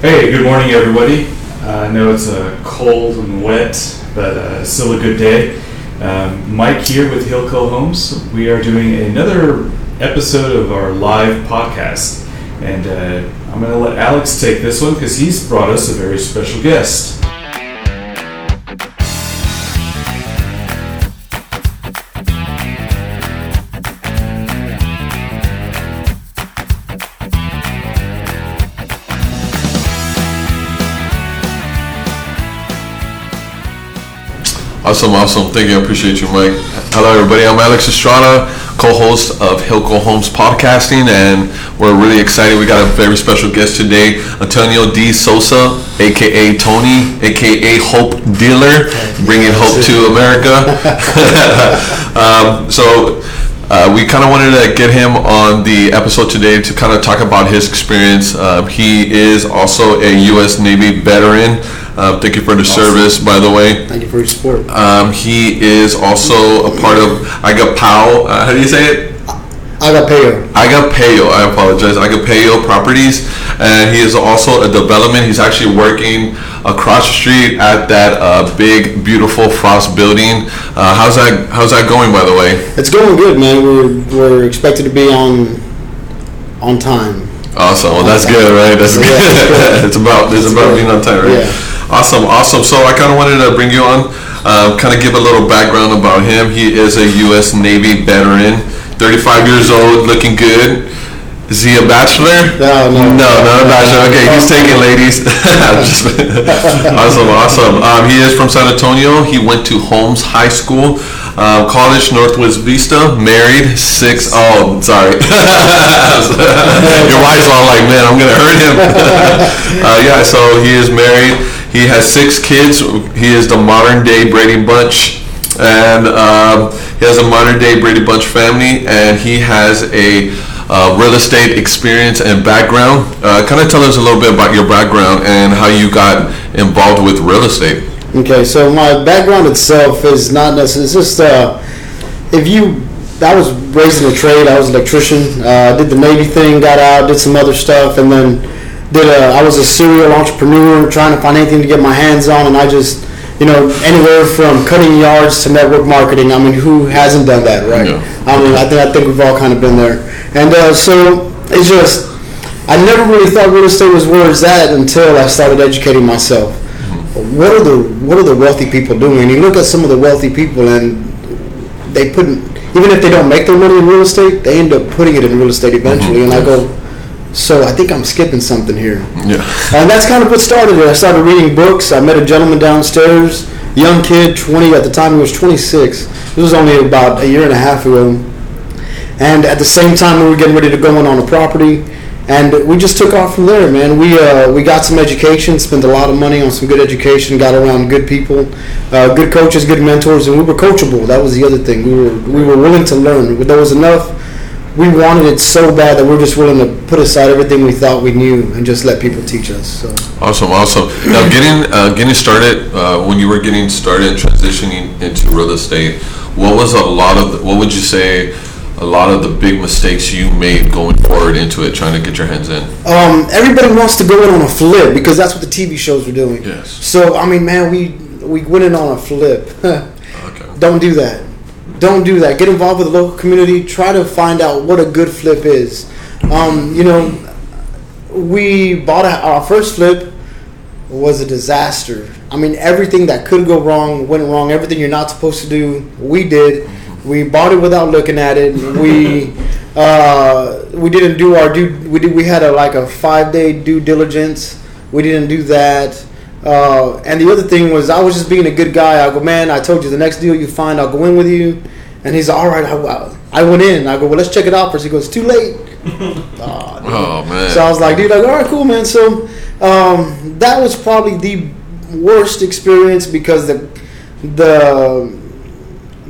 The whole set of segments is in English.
Hey, good morning, everybody. Uh, I know it's uh, cold and wet, but uh, still a good day. Um, Mike here with Hillco Homes. We are doing another episode of our live podcast, and uh, I'm going to let Alex take this one because he's brought us a very special guest. Awesome, awesome. Thank you. I appreciate you, Mike. Hello, everybody. I'm Alex Estrada, co-host of Hillco Homes Podcasting, and we're really excited. We got a very special guest today, Antonio D. Sosa, aka Tony, aka Hope Dealer, bringing hope to America. um, so. Uh, we kind of wanted to get him on the episode today to kind of talk about his experience. Uh, he is also a U.S. Navy veteran. Uh, thank you for the service, by the way. Thank you for your support. Um, he is also a part of Agapao. Uh, how do you say it? I Agapeo. Agapeo. I apologize. Agapeo Properties, and he is also a development. He's actually working across the street at that uh, big, beautiful Frost building. Uh, how's that? How's that going, by the way? It's going good, man. We're we're expected to be on on time. Awesome. Well, that's good, right? That's Yeah, good. it's about it's about good. being on time, right? Yeah. Awesome, awesome. So I kind of wanted to bring you on, uh, kind of give a little background about him. He is a U.S. Navy veteran, 35 years old, looking good. Is he a bachelor? No, no. no, not a bachelor. Okay, he's taking ladies. Awesome, awesome. Um, he is from San Antonio. He went to Holmes High School, um, college Northwest Vista. Married, six. Oh, sorry. Your wife's all like, man, I'm gonna hurt him. uh, yeah, so he is married. He has six kids. He is the modern day Brady Bunch, and um, he has a modern day Brady Bunch family, and he has a uh, real estate experience and background. Uh, kind of tell us a little bit about your background and how you got involved with real estate. Okay, so my background itself is not necessarily. It's just uh, if you. I was raised in a trade. I was an electrician. Uh, did the Navy thing, got out, did some other stuff, and then did a. I was a serial entrepreneur, trying to find anything to get my hands on, and I just, you know, anywhere from cutting yards to network marketing. I mean, who hasn't done that, right? Yeah. I mean, I think I think we've all kind of been there, and uh, so it's just. I never really thought real estate was where it's at until I started educating myself. What are the what are the wealthy people doing? And you look at some of the wealthy people, and they put even if they don't make their money in real estate, they end up putting it in real estate eventually. And I go, so I think I'm skipping something here. Yeah. And that's kind of what started it. I started reading books. I met a gentleman downstairs, young kid, 20 at the time. He was 26. This was only about a year and a half ago. And at the same time, we were getting ready to go in on a property, and we just took off from there, man. We uh, we got some education, spent a lot of money on some good education, got around good people, uh, good coaches, good mentors, and we were coachable. That was the other thing. We were we were willing to learn. There was enough. We wanted it so bad that we're just willing to put aside everything we thought we knew and just let people teach us. So. Awesome, awesome. Now, getting uh, getting started uh, when you were getting started transitioning into real estate, what was a lot of the, what would you say a lot of the big mistakes you made going forward into it, trying to get your hands in? Um, everybody wants to go in on a flip because that's what the TV shows were doing. Yes. So I mean, man, we we went in on a flip. Okay. Don't do that. Don't do that. Get involved with the local community. Try to find out what a good flip is. Um, you know, we bought a, our first flip was a disaster. I mean, everything that could go wrong went wrong. Everything you're not supposed to do, we did. We bought it without looking at it. We uh, we didn't do our due. We did. We had a like a five day due diligence. We didn't do that. Uh, and the other thing was, I was just being a good guy. I go, man, I told you the next deal you find, I'll go in with you. And he's all right. I, I went in. I go, well, let's check it out first. He goes, too late. Dude. Oh man. So I was like, dude, like, all right, cool, man. So um, that was probably the worst experience because the the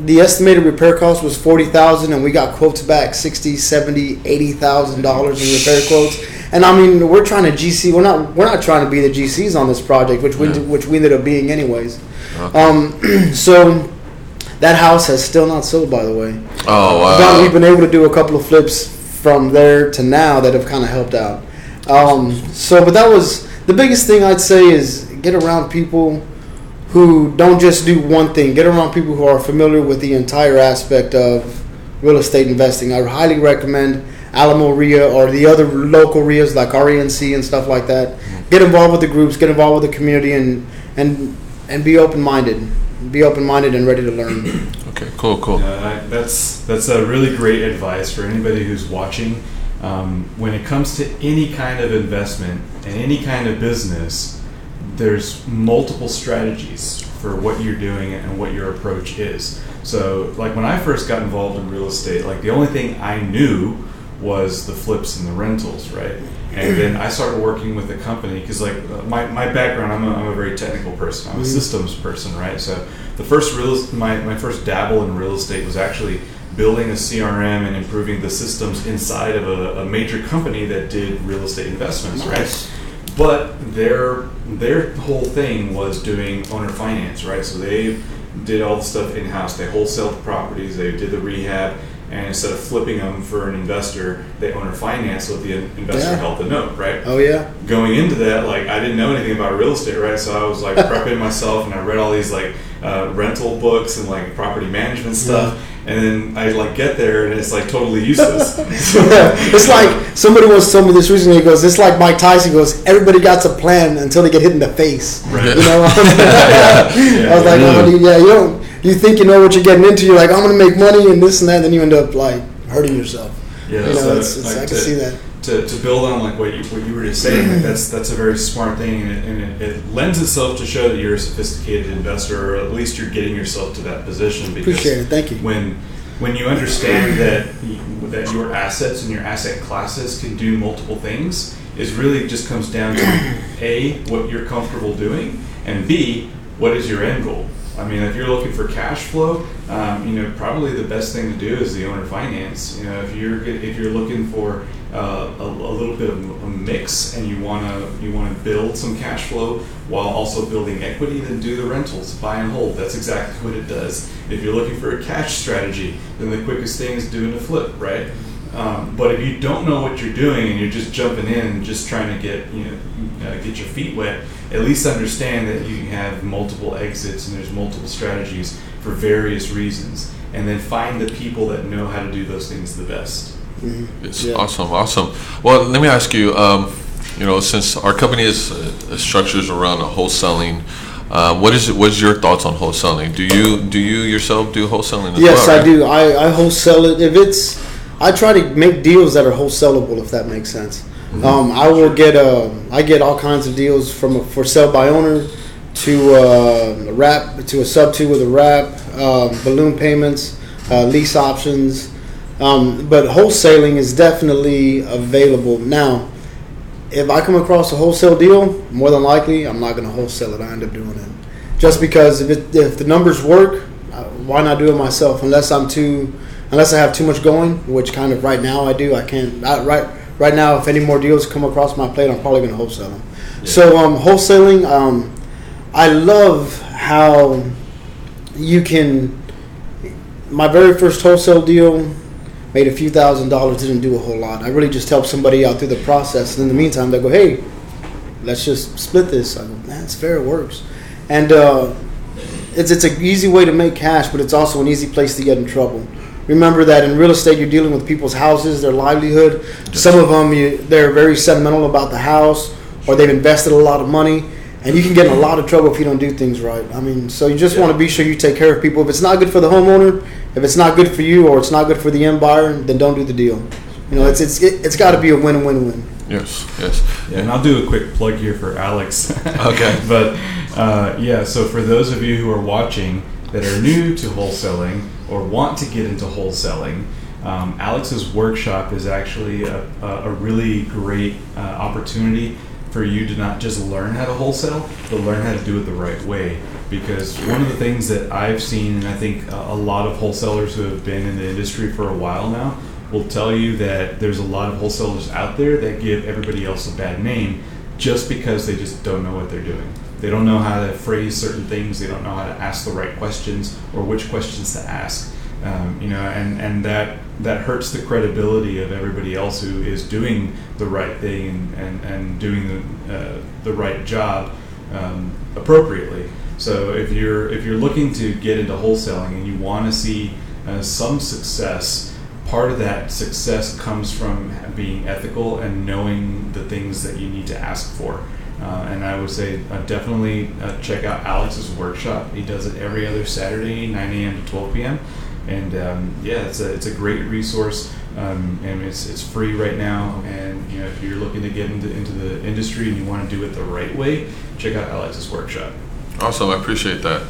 the estimated repair cost was 40000 and we got quotes back 60 70 80000 dollars in repair quotes and i mean we're trying to gc we're not we're not trying to be the gcs on this project which we Yeah. which we ended up being anyways Okay. um, so that house has still not sold by the way oh wow. but we've been able to do a couple of flips from there to now that have kind of helped out. Um, so, but that was the biggest thing I'd say is get around people who don't just do one thing. Get around people who are familiar with the entire aspect of real estate investing. I highly recommend Alamo RIA or the other local RIAs like RENC and stuff like that. Get involved with the groups, get involved with the community, and and and be open minded. Be open minded and ready to learn. Okay, cool, cool. Uh, I- that's that's a really great advice for anybody who's watching. Um, when it comes to any kind of investment and any kind of business, there's multiple strategies for what you're doing and what your approach is. So, like when I first got involved in real estate, like the only thing I knew was the flips and the rentals, right? And then I started working with a company because, like, my, my background, I'm a, I'm a very technical person. I'm a mm-hmm. systems person, right? So, the first real my, my first dabble in real estate was actually building a CRM and improving the systems inside of a, a major company that did real estate investments, right? But their their whole thing was doing owner finance, right? So they did all the stuff in house. They wholesaled the properties. They did the rehab, and instead of flipping them for an investor, they owner finance so the investor Yeah. held the note, right? Oh yeah, going into that, like I didn't know anything about real estate, right? So I was like prepping myself, and I read all these like uh, rental books and like property management stuff, and then I like get there, and it's like totally useless. it's like somebody once told me this recently. He goes, "It's like Mike Tyson goes. Everybody got a plan until they get hit in the face." Right. You know. I was like, Yeah. oh, dude, yeah, you don't. You think you know what you're getting into. You're like, I'm gonna make money and this and that. And then you end up like hurting yourself. Yeah, you know, so, it's, it's, like, I can to- see that. To, to build on like what you, what you were just saying, like that's that's a very smart thing, and, it, and it, it lends itself to show that you're a sophisticated investor, or at least you're getting yourself to that position. Because Appreciate it. Thank you. when when you understand that that your assets and your asset classes can do multiple things, is really just comes down to a what you're comfortable doing, and b what is your end goal. I mean, if you're looking for cash flow, um, you know, probably the best thing to do is the owner finance. You know, if you're if you're looking for uh, a, a little bit of a mix and you wanna you wanna build some cash flow while also building equity, then do the rentals, buy and hold. That's exactly what it does. If you're looking for a cash strategy, then the quickest thing is doing a flip, right? Um, but if you don't know what you're doing and you're just jumping in and just trying to get you know uh, get your feet wet, at least understand that you have multiple exits and there's multiple strategies for various reasons, and then find the people that know how to do those things the best. It's Yeah. awesome, awesome. Well, let me ask you. Um, you know, since our company is uh, structures around wholesaling, uh, what is what is your thoughts on wholesaling? Do you do you yourself do wholesaling? As Yes, well, I do. I, I wholesale it. If it's, I try to make deals that are wholesalable, if that makes sense. Um, I will get uh, I get all kinds of deals from a for sale by owner to uh, a wrap to a sub two with a wrap, um, balloon payments, uh, lease options. Um, but wholesaling is definitely available now. If I come across a wholesale deal, more than likely I'm not going to wholesale it. I end up doing it just because if it, if the numbers work, why not do it myself? Unless I'm too, unless I have too much going, which kind of right now I do. I can't I, right right now. If any more deals come across my plate, I'm probably going to wholesale them. So um, wholesaling, um, I love how you can. My very first wholesale deal made a few thousand dollars. Didn't do a whole lot. I really just helped somebody out through the process. And in the meantime, they go, "Hey, let's just split this." I go, "Man, it's fair. It works." And uh, it's it's an easy way to make cash, but it's also an easy place to get in trouble. Remember that in real estate, you're dealing with people's houses, their livelihood. Some of them, you, they're very sentimental about the house, or they've invested a lot of money, and you can get in a lot of trouble if you don't do things right. I mean, so you just want to be sure you take care of people. If it's not good for the homeowner, if it's not good for you, or it's not good for the end buyer, then don't do the deal. You know, it's it's it, it's got to be a win-win-win. Yes, yes. Yeah, and I'll do a quick plug here for Alex. Okay. but uh, yeah, so for those of you who are watching that are new to wholesaling or want to get into wholesaling, um, Alex's workshop is actually a, a really great uh, opportunity for you to not just learn how to wholesale, but learn how to do it the right way. Because one of the things that I've seen, and I think a lot of wholesalers who have been in the industry for a while now, will tell you that there's a lot of wholesalers out there that give everybody else a bad name just because they just don't know what they're doing. They don't know how to phrase certain things. They don't know how to ask the right questions or which questions to ask. Um, you know, and and that that hurts the credibility of everybody else who is doing the right thing and, and, and doing the, uh, the right job um, appropriately. So if you're if you're looking to get into wholesaling and you want to see uh, some success, part of that success comes from being ethical and knowing the things that you need to ask for. Uh, and I would say uh, definitely uh, check out Alex's workshop. He does it every other Saturday, 9 a.m. to 12 p.m. And um, yeah, it's a, it's a great resource. Um, and it's, it's free right now. And you know, if you're looking to get into, into the industry and you want to do it the right way, check out Alex's workshop. Awesome, I appreciate that.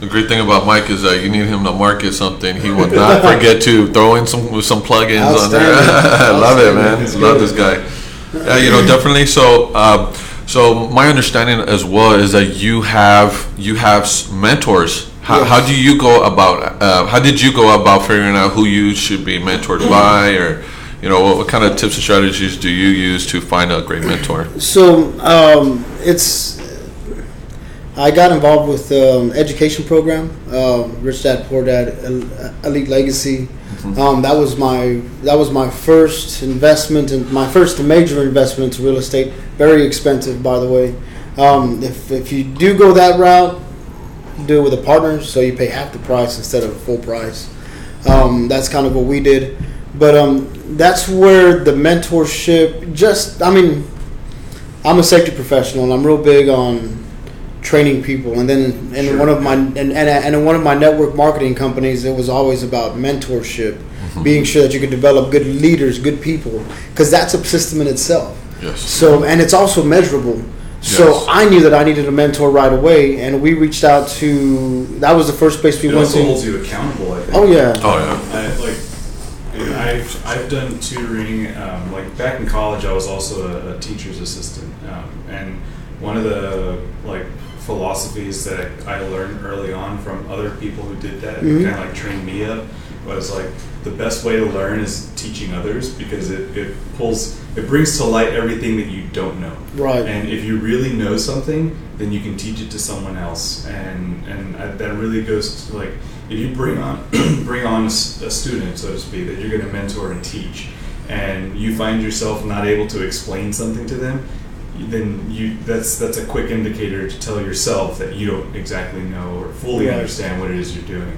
The great thing about Mike is that you need him to market something. He will not forget to throw in some some plugins on there. I love it, man. Love this guy. Yeah, you know, definitely. So, um, so my understanding as well is that you have you have mentors. How, Yes. how do you go about? Uh, how did you go about figuring out who you should be mentored by, or you know, what, what kind of tips and strategies do you use to find a great mentor? So um, it's. I got involved with um, education program, um, Rich Dad Poor Dad, Elite Legacy. Um, that was my that was my first investment and my first major investment into real estate. Very expensive, by the way. Um, if if you do go that route, do it with a partner, so you pay half the price instead of full price. Um, that's kind of what we did, but um, that's where the mentorship. Just, I mean, I'm a safety professional, and I'm real big on training people. And then in Sure. one of my and, and, and in one of my network marketing companies, it was always about mentorship, being sure that you could develop good leaders, good people, because that's a system in itself. Yes. So, and it's also measurable. So Yes. I knew that I needed a mentor right away, and we reached out to. That was the first place we It went also to. holds you accountable, I think. Oh yeah. Oh yeah. I, like I've, I've done tutoring. Um, like back in college, I was also a, a teacher's assistant, um, and one of the like philosophies that I learned early on from other people who did that, Mhm. kind of like trained me up, was like the best way to learn is teaching others because it, it pulls it brings to light everything that you don't know. Right. And if you really know something, then you can teach it to someone else, and and I, that really goes to like if you bring on bring on a student, so to speak, that you're going to mentor and teach, and you find yourself not able to explain something to them, then you that's that's a quick indicator to tell yourself that you don't exactly know or fully Right. understand what it is you're doing.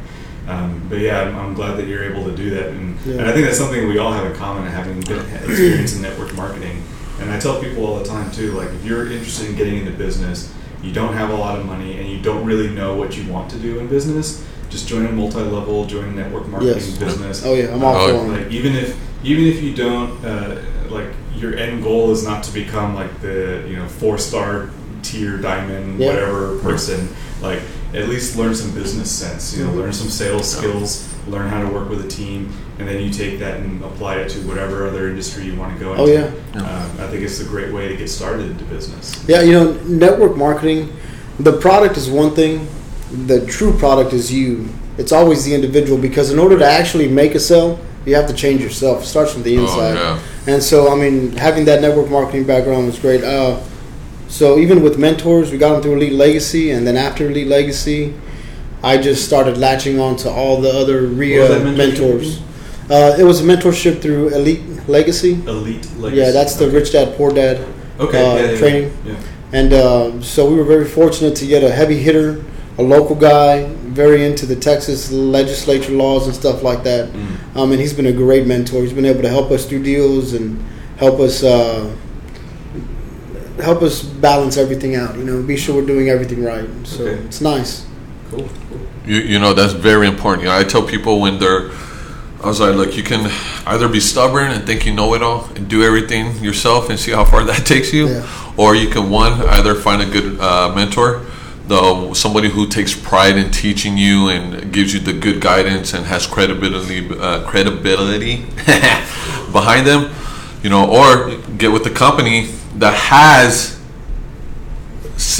Um, but yeah, I'm, I'm glad that you're able to do that, and, Yeah. and I think that's something we all have in common, having been experience in network marketing. And I tell people all the time too, like if you're interested in getting into business, you don't have a lot of money, and you don't really know what you want to do in business, just join a multi-level, join a network marketing Yes. business. Oh yeah, I'm all Oh, for it. Like even if even if you don't uh, like your end goal is not to become like the you know four star tier diamond Yeah. whatever person like at least learn some business sense you know Mhm. learn some sales skills learn how to work with a team and then you take that and apply it to whatever other industry you want to go into Oh, yeah. um, I think it's a great way to get started into business Yeah, you know, network marketing, the product is one thing, the true product is you. It's always the individual because in order to actually make a sale, you have to change yourself. It starts from the Oh, inside. yeah. And so, I mean, having that network marketing background was great. Uh, so even with mentors, we got them through Elite Legacy, and then after Elite Legacy, I just started latching on to all the other What was RIA that mentors. Uh, it was a mentorship through Elite Legacy. elite legacy. Yeah, that's the okay. Rich Dad Poor Dad okay uh, yeah, yeah, training. yeah. And uh, so we were very fortunate to get a heavy hitter, a local guy, very into the Texas legislature laws and stuff like that. Mm. Um, and he's been a great mentor. He's been able to help us do deals and help us uh, help us balance everything out. You know, be sure we're doing everything right. So Okay. it's nice. cool, cool. You, you know that's very important. You know, I tell people when they're, I was like, look, you can either be stubborn and think you know it all and do everything yourself and see how far that takes you, Yeah. or you can one either find a good uh, mentor, the somebody who takes pride in teaching you and gives you the good guidance and has credibility uh, credibility behind them, you know, or get with the company that has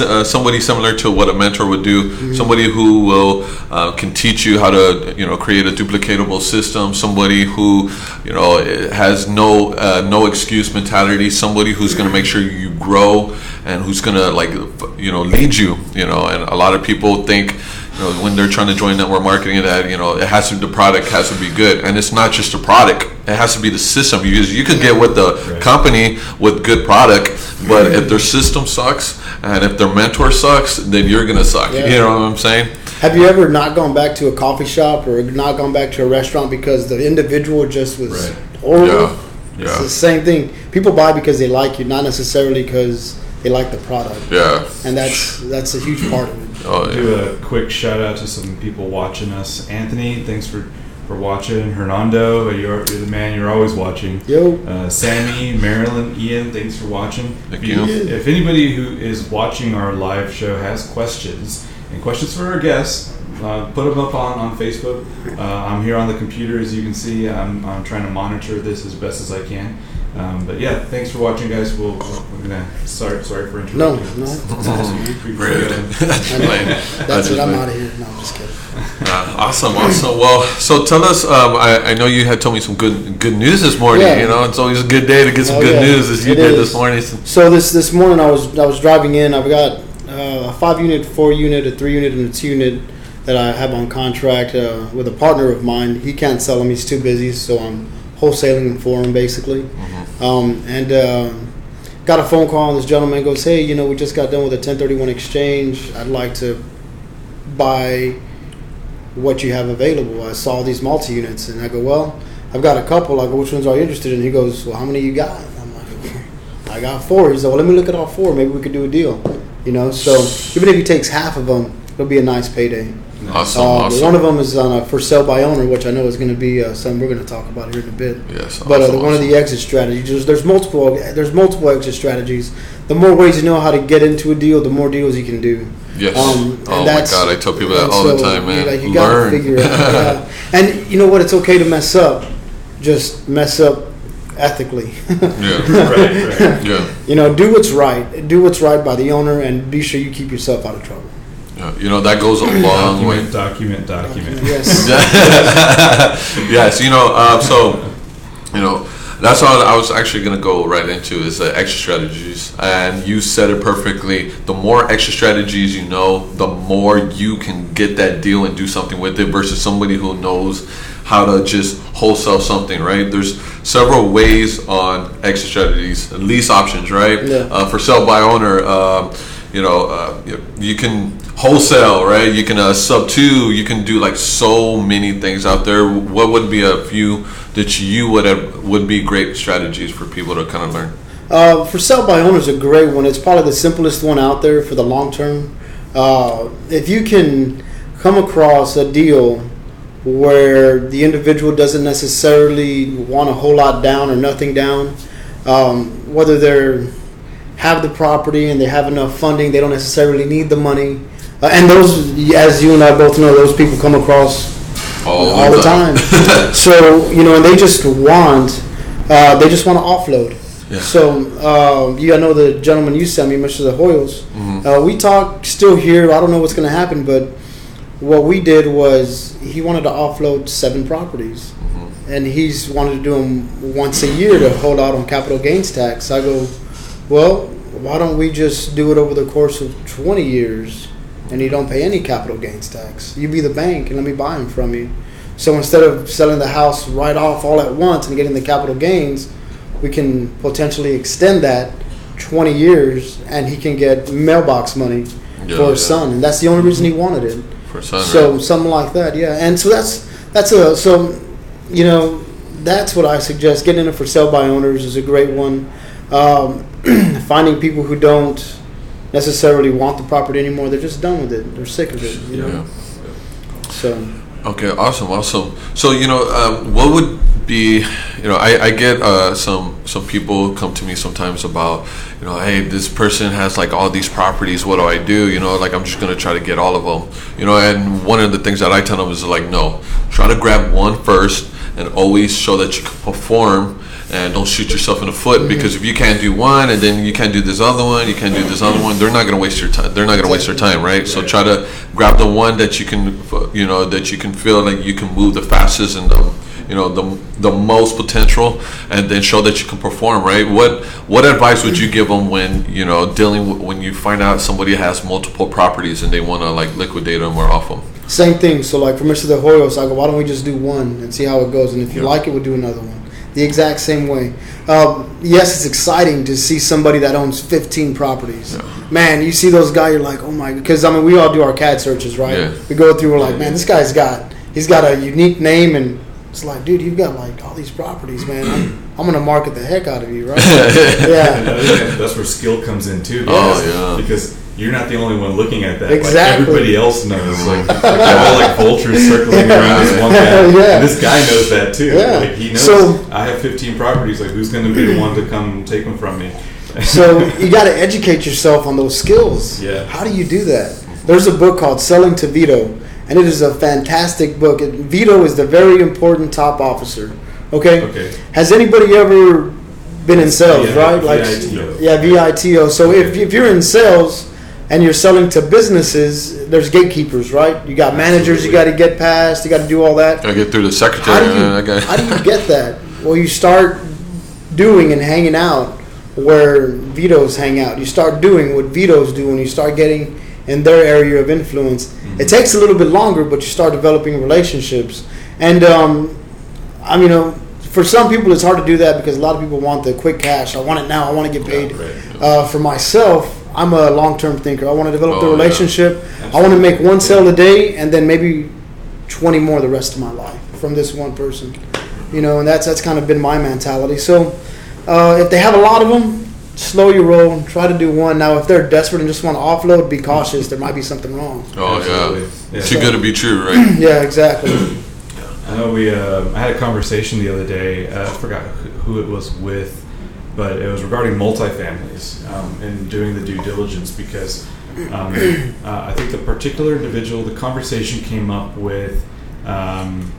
uh, somebody similar to what a mentor would do somebody who will uh, can teach you how to you know create a duplicatable system somebody who you know has no uh, no excuse mentality somebody who's going to make sure you grow and who's going to like you know lead you you know and a lot of people think you know, when they're trying to join network marketing, that you know, it has to the product has to be good, and it's not just the product; it has to be the system. You you could get with the Right. company with good product, but if their system sucks and if their mentor sucks, then you're gonna suck. Yeah. You know what I'm saying? Have you ever not gone back to a coffee shop or not gone back to a restaurant because the individual just was Right. horrible? Yeah, It's yeah, the same thing. People buy because they like you, not necessarily because they like the product, yeah. and that's that's a huge part of it. Oh, yeah. do a quick shout out to some people watching us. Anthony, thanks for, for watching. Hernando, you're, you're the man. You're always watching. Yo, Uh, Sammy, Marilyn, Ian, thanks for watching. Thank if, you. If anybody who is watching our live show has questions and questions for our guests, uh, put them up on, on Facebook. Uh, I'm here on the computer, as you can see. I'm, I'm trying to monitor this as best as I can. Um, but yeah, thanks for watching, guys. We'll, we're gonna start. Sorry for interrupting. no, that's awesome. man. We- we- Rude. I know. That's That's it. I'm out of here. No, I'm just kidding. Uh, awesome, awesome. Well, so tell us. Um, I, I know you had told me some good good news this morning. Yeah. You know, it's always a good day to get some Oh, good yeah. news, as you It did is. this morning. So this this morning I was I was driving in. I've got uh, a five unit, four unit, a three unit, and a two unit that I have on contract uh, with a partner of mine. He can't sell them; he's too busy. So I'm wholesaling for him, basically. Um, and um got a phone call, and this gentleman goes, "Hey, you know, we just got done with a 1031 exchange. I'd like to buy what you have available. I saw these multi units, and I go, well, I've got a couple. I go, which ones are you interested in? He goes, well, how many you got? I'm like, I got four. He's said, well, let me look at all four. Maybe we could do a deal. You know, so even if he takes half of them, it'll be a nice payday. Awesome, Uh, awesome. one of them is on a for sale by owner, which I know is going to be uh, something we're going to talk about here in a bit. yes, But uh, awesome, one of the exit strategies, there's, there's multiple. There's multiple exit strategies. The more ways you know how to get into a deal, the more deals you can do. Yes. Um, and oh my God, I tell people that all the time, man. Like you gotta Learn. figure it out. Yeah. And you know what? It's okay to mess up. Just mess up ethically. yeah, right, right. yeah, you know, do what's right. Do what's right by the owner, and be sure you keep yourself out of trouble. Yeah. You know that goes a long way. Document, document, document. Yes. yes, you know, um, so you know, that's all I was actually going to go right into is the exit strategies, and you said it perfectly. The more exit strategies you know, the more you can get that deal and do something with it versus somebody who knows how to just wholesale something. Right? There's several ways on exit strategies, lease options. Right? Yeah. Uh, for sell by owner. Um, you know, uh, you, you can wholesale, right? You can uh, sub two. You can do like so many things out there. What would be a few that you would have, would be great strategies for people to kind of learn? Uh, for sell by owner is a great one. It's probably the simplest one out there for the long term. Uh, if you can come across a deal where the individual doesn't necessarily want a whole lot down or nothing down, um, whether they're have the property and they have enough funding, they don't necessarily need the money. Uh, and those, as you and I both know, those people come across all the time. so you know, and they just want, uh, they just want to offload. Yeah. So uh, you I know the gentleman you sent me, Mr. De Hoyos. Mm-hmm. Uh, we talked still here. I don't know what's going to happen, but what we did was he wanted to offload seven properties, Mm-hmm. and he's wanted to do them once a year to hold out on capital gains tax. I go, well, why don't we just do it over the course of twenty years, and you don't pay any capital gains tax? You be the bank, and let me buy them from you. So instead of selling the house right off all at once and getting the capital gains, we can potentially extend that 20 years and he can get mailbox money Yeah, for his yeah. son and that's the only reason he wanted it For son, so right? something like that yeah and so that's that's a so you know that's what i suggest getting it for sale by owners is a great one um, finding people who don't necessarily want the property anymore they're just done with it they're sick of it you know Yeah. so Okay, awesome, awesome. So you know, um, what would be, you know, I, I get uh, some some people come to me sometimes about, you know, hey, this person has like all these properties. What do I do? You know, like I'm just gonna try to get all of them. You know, and one of the things that I tell them is like, no, try to grab one first, and always show that you can perform. And don't shoot yourself in the foot because if you can't do one and then you can't do this other one, you can't do this other one, they're not gonna waste your time. They're not gonna waste their time, right? So try to grab the one that you can, you know, that you can feel like you can move the fastest and the, you know the the most potential, and then show that you can perform. Right? What what advice would you give them when you know dealing with, when you find out somebody has multiple properties and they want to like liquidate them or off them? Same thing. So like for Mr. De Hoyos, I go, why don't we just do one and see how it goes? And if you Yeah. like it, we'll do another one. The exact same way. Um, yes, it's exciting to see somebody that owns 15 properties. Man, you see those guys, you're like, oh my, because I mean, we all do our CAD searches, right? Yeah. We go through, we're like, man, this guy's got, he's got a unique name, and it's like, dude, you've got like all these properties, man. I'm, I'm gonna market the heck out of you, right? And yeah. That's where skill comes in too. Oh, yeah. because you're not the only one looking at that. Exactly. Like everybody else knows. Like, like they're all like vultures circling around this one guy. Yeah. And this guy knows that too. Yeah. Like he knows. So- I have 15 properties. Like who's going to be the one to come take them from me? So you got to educate yourself on those skills. Yeah. How do you do that? There's a book called Selling to Vito, and it is a fantastic book. And Vito is the very important top officer. Okay. Okay. Has anybody ever been in sales? Yeah, right. Like VITO. yeah, VITO. So if if you're in sales and you're selling to businesses, there's gatekeepers, right? You got managers you got to get past. You got to do all that. Gotta get through the How secretary. do you how do you get that? Well, you start doing and hanging out where VITOs hang out. You start doing what VITOs do, and you start getting in their area of influence. It takes a little bit longer, but you start developing relationships. And um, I mean, you know, for some people, it's hard to do that because a lot of people want the quick cash. I want it now. I want to get paid. Uh, for myself, I'm a long-term thinker. I want to develop the Oh, yeah. relationship. I want to make one sale a day, and then maybe 20 more the rest of my life from this one person. You know, and that's that's kind of been my mentality. So, uh, if they have a lot of them, slow your roll. Try to do one. Now, if they're desperate and just want to offload, be cautious. There might be something wrong. Oh Absolutely. yeah. Yeah. Too good to be true, right? Yeah, exactly. I know we. Uh, I had a conversation the other day. Uh, I forgot who who it was with, but it was regarding multifamilies um, and doing the due diligence because um, uh, I think the particular individual, the conversation came up with um,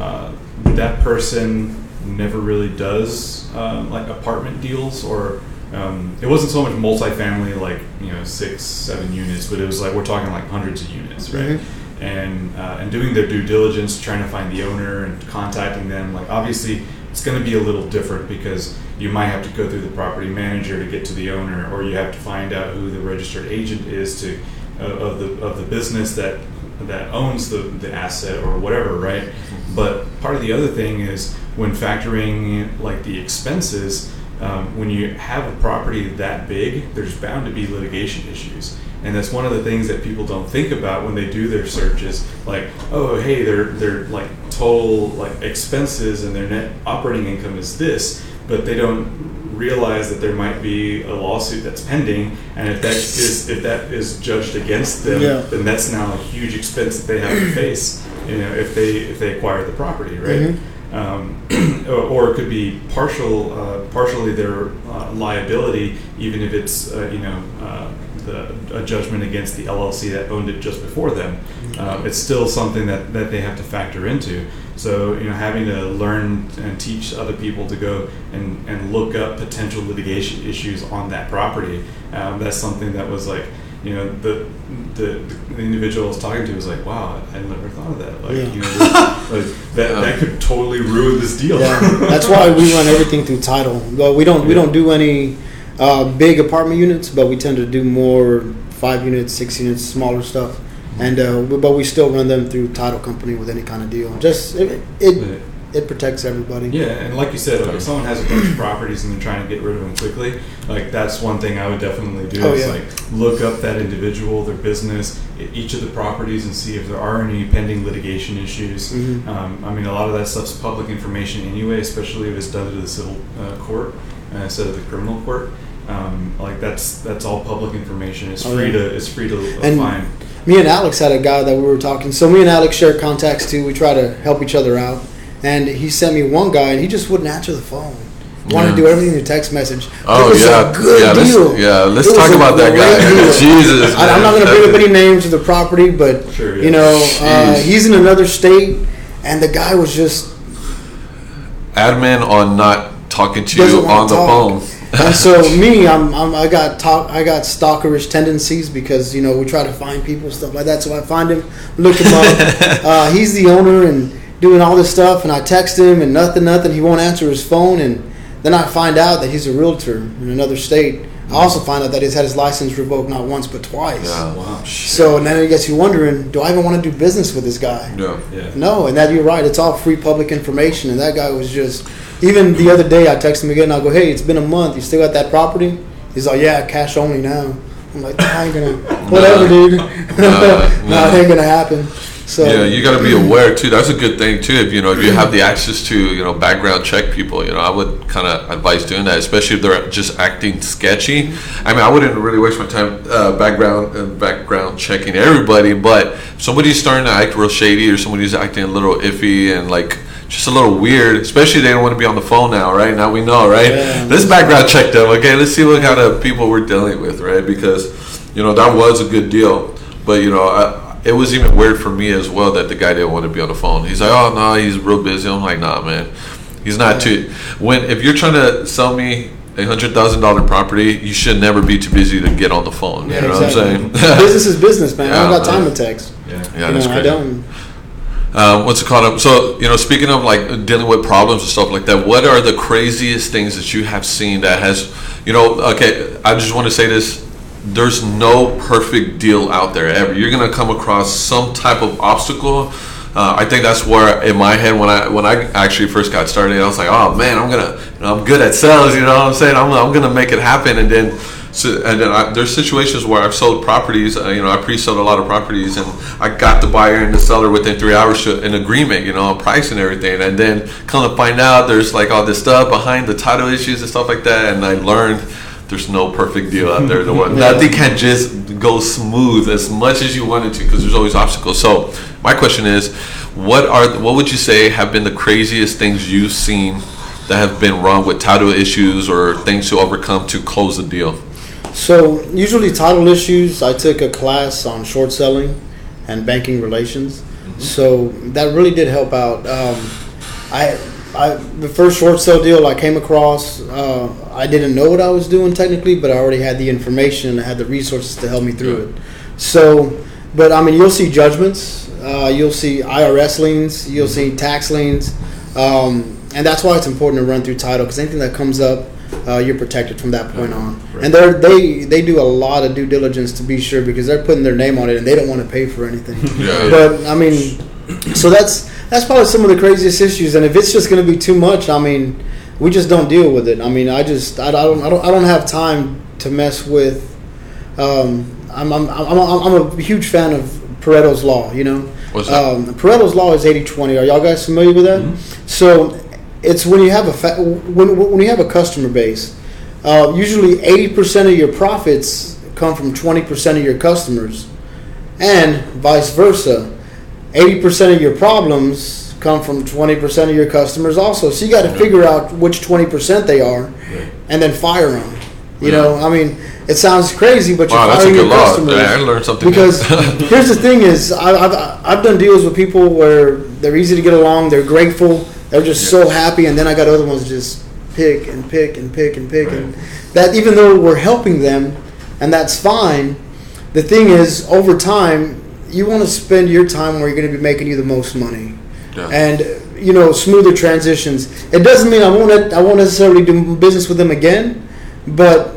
uh, that person never really does um, like apartment deals or. Um, it wasn't so much multifamily, like you know, six, seven units, but it was like we're talking like hundreds of units, right? Mhm. and uh, and doing their due diligence, trying to find the owner and contacting them. Like obviously, it's going to be a little different because you might have to go through the property manager to get to the owner, or you have to find out who the registered agent is to uh, of the of the business that that owns the, the asset or whatever, right? But part of the other thing is when factoring like the expenses, um, when you have a property that big, there's bound to be litigation issues. And that's one of the things that people don't think about when they do their searches. Like, oh, hey, their their like total like expenses and their net operating income is this, but they don't realize that there might be a lawsuit that's pending, and if that is if that is judged against them, Yeah. then that's now a huge expense that they have to face. You know, if they if they acquire the property, right? Mm-hmm. Um, or, it could be partial, uh, partially their uh, liability, even if it's uh, you know uh, the, a judgment against the LLC that owned it just before them. Uh, it's still something that, that they have to factor into. So you know, having to learn and teach other people to go and, and look up potential litigation issues on that property. Um, that's something that was like you know the, the the individual I was talking to was like, wow, I never thought of that. Like Yeah. you know, this, like that that could totally ruin this deal. Yeah, that's why we run everything through title. Well, we don't we don't do any uh, big apartment units, but we tend to do more five units, six units, smaller stuff. And uh, but we still run them through title company with any kind of deal. Just it it, it protects everybody. Yeah, and like you said, like if someone has a bunch of properties and they're trying to get rid of them quickly, like that's one thing I would definitely do Oh, is yeah. like look up that individual, their business, each of the properties, and see if there are any pending litigation issues. Mhm. Um, I mean, a lot of that stuff's public information anyway, especially if it's done to the civil uh, court uh, instead of the criminal court. Um, like that's that's all public information. It's Oh, free yeah. to it's free to uh, And- find. Me and Alex had a guy that we were talking. So me and Alex share contacts too. We try to help each other out. And he sent me one guy, and he just wouldn't answer the phone. Wanted to do everything through text message. Oh it was yeah, a good yeah. Let's, deal. yeah, let's It talk about that guy. Jesus, I, I'm not going to bring up any names of the property, but Sure, yeah. you know, uh, he's in another state, and the guy was just Admin on not talking to you on to the talk. phone. and so me, I'm, I'm I got talk, I got stalkerish tendencies because you know we try to find people stuff like that. So I find him, look him up. uh, he's the owner, and doing all this stuff, and I text him and nothing, nothing. He won't answer his phone, and then I find out that he's a realtor in another state. I also find out that he's had his license revoked not once but twice. Yeah. Wow. So then it gets you wondering, do I even want to do business with this guy? Yeah. Yeah. No, and that you're right. It's all free public information, and that guy was just. Even the other day, I text him again. I go, "Hey, it's been a month. You still got that property?" He's like, "Yeah, cash only now." I'm like, "I ain't gonna, whatever, dude. Nah, no, nah. it ain't gonna happen." So Yeah, you got to be aware too. That's a good thing too. If you know if you have the access to you know background check people, you know I would kind of advise doing that, especially if they're just acting sketchy. I mean, I wouldn't really waste my time uh, background uh, background checking everybody, but if somebody's starting to act real shady or somebody's acting a little iffy and like just a little weird, especially they don't want to be on the phone now, right? Now we know, right? Yeah. Let's background check them, okay? Let's see what kind of people we're dealing with, right? Because you know that was a good deal, but you know. I, it was even weird for me as well that the guy didn't want to be on the phone. He's like, "Oh no, he's real busy." I'm like, "Nah, man, he's not too." When if you're trying to sell me a hundred thousand dollar property, you should never be too busy to get on the phone. Yeah, you know exactly. what I'm saying? business is business, man. I don't got time to text. Yeah. yeah, you that's know, I crazy. don't. Um, what's it called? So you know, speaking of like dealing with problems and stuff like that, what are the craziest things that you have seen that has, you know? Okay, I just want to say this: there's no perfect deal out there ever. You're gonna come across some type of obstacle. Uh, I think that's where in my head when I when I actually first got started, I was like, oh man, I'm gonna, you know, I'm good at sales. You know what I'm saying? I'm, I'm gonna make it happen, and then. So, and then I, there's situations where I've sold properties. Uh, you know, I pre-sold a lot of properties, and I got the buyer and the seller within three hours to an agreement. You know, on price and everything. And then come to find out, there's like all this stuff behind the title issues and stuff like that. And I learned there's no perfect deal out there. The one nothing can just go smooth as much as you want it to because there's always obstacles. So my question is, what are what would you say have been the craziest things you've seen that have been wrong with title issues or things to overcome to close the deal? So usually title issues. I took a class on short selling and banking relations. So that really did help out. Um, I, I the first short sale deal I came across. Uh, I didn't know what I was doing technically, but I already had the information and I had the resources to help me through it. So, but I mean, you'll see judgments. Uh, you'll see IRS liens. You'll see tax liens. Um, and that's why it's important to run through title because anything that comes up, uh, you're protected from that point on. Right. And they're, they they do a lot of due diligence to be sure because they're putting their name on it and they don't want to pay for anything. Yeah. But I mean, so that's that's probably some of the craziest issues. And if it's just going to be too much, I mean, we just don't deal with it. I mean, I just I, I don't I don't I don't have time to mess with. Um, I'm, I'm, I'm, I'm I'm a huge fan of Pareto's law. You know, What's that? um, Pareto's law is 80-20. Are y'all guys familiar with that? So it's when you have a fa- when when you have a customer base. Uh, usually, eighty percent of your profits come from twenty percent of your customers, and vice versa. Eighty percent of your problems come from twenty percent of your customers, also. So you got to figure out which twenty percent they are, and then fire them. You know, I mean, it sounds crazy, but you're Wow, that's a firing good your law. customers Yeah, I learned something. because here's the thing: is I, I've I've done deals with people where they're easy to get along, they're grateful, they're just so happy, and then I got other ones just pick and pick and pick and pick, and that even though we're helping them, and that's fine. The thing is, over time, you want to spend your time where you're going to be making you the most money, Yeah. and you know smoother transitions. It doesn't mean I won't I won't necessarily do business with them again, but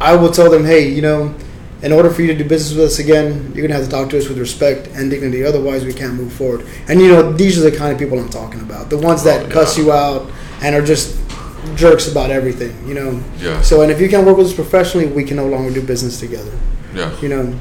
I will tell them, hey, you know, in order for you to do business with us again, you're gonna have to talk to us with respect and dignity. Otherwise, we can't move forward. And you know, these are the kind of people I'm talking about. The ones that Oh, cuss you out and are just jerks about everything. You know. Yeah. So, and if you can't work with us professionally, we can no longer do business together. yeah. You know.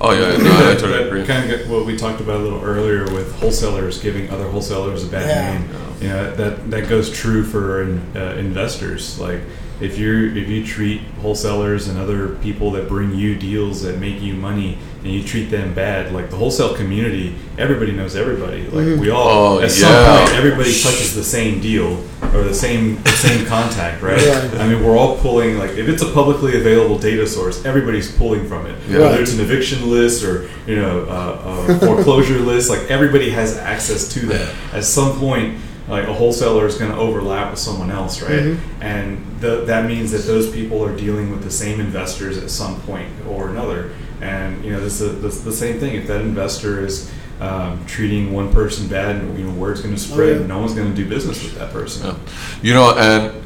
Oh yeah. No, I totally agree. kind of what we talked about a little earlier with wholesalers giving other wholesalers a bad Yeah. name. You know that that goes true for uh, investors. Like if you if you treat wholesalers and other people that bring you deals that make you money and you treat them bad, like the wholesale community, everybody knows everybody. Like we all Oh, at some yeah. point everybody touches the same deal or the same the same contact, right? Yeah. I mean, we're all pulling like if it's a publicly available data source, everybody's pulling from it. Yeah. Whether it's an eviction list or you know uh, a foreclosure list, like everybody has access to that. At some point, like a wholesaler is going to overlap with someone else, right? Mm-hmm. And th- that means that those people are dealing with the same investors at some point or another. And you know, this is the, the same thing. If that investor is um, treating one person bad, and you know word's going to spread, yeah. and no one's going to do business with that person. Yeah. You know, and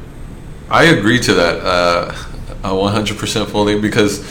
I agree to that uh, uh, 100% fully because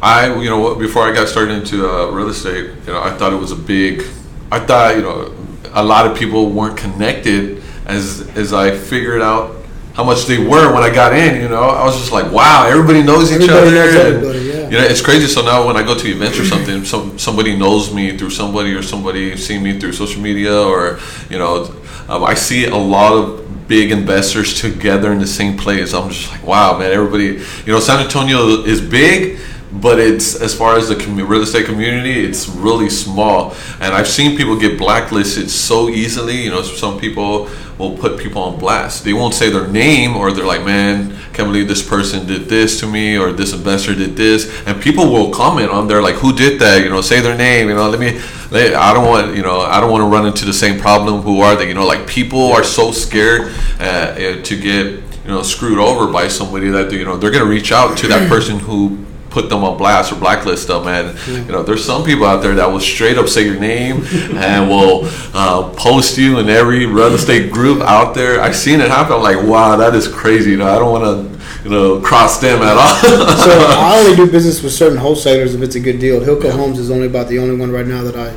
I, you know, before I got started into uh, real estate, you know, I thought it was a big. I thought, you know, a lot of people weren't connected as as I figured out how much they were when I got in. You know, I was just like, wow, everybody knows each Everybody other. knows and, everybody, yeah. You know, it's crazy. So now when I go to events or something, some somebody knows me through somebody or somebody seen me through social media or you know, um, I see a lot of big investors together in the same place. I'm just like, wow, man, everybody. You know, San Antonio is big. But it's as far as the commu- real estate community, it's really small, and I've seen people get blacklisted so easily. You know, some people will put people on blast. They won't say their name, or they're like, "Man, can't believe this person did this to me," or "This investor did this," and people will comment on there like, "Who did that?" You know, say their name. You know, let me. Let, I don't want you know. I don't want to run into the same problem. Who are they? You know, like people are so scared uh, to get you know screwed over by somebody that you know they're gonna reach out to that person who put them on blast or blacklist them. And you know there's some people out there that will straight up say your name and will uh, post you in every real estate group out there. I've seen it happen. I'm like wow that is crazy. You know i don't want to you know cross them at all. So I only do business with certain wholesalers if it's a good deal. Hilco Homes is only about the only one right now that I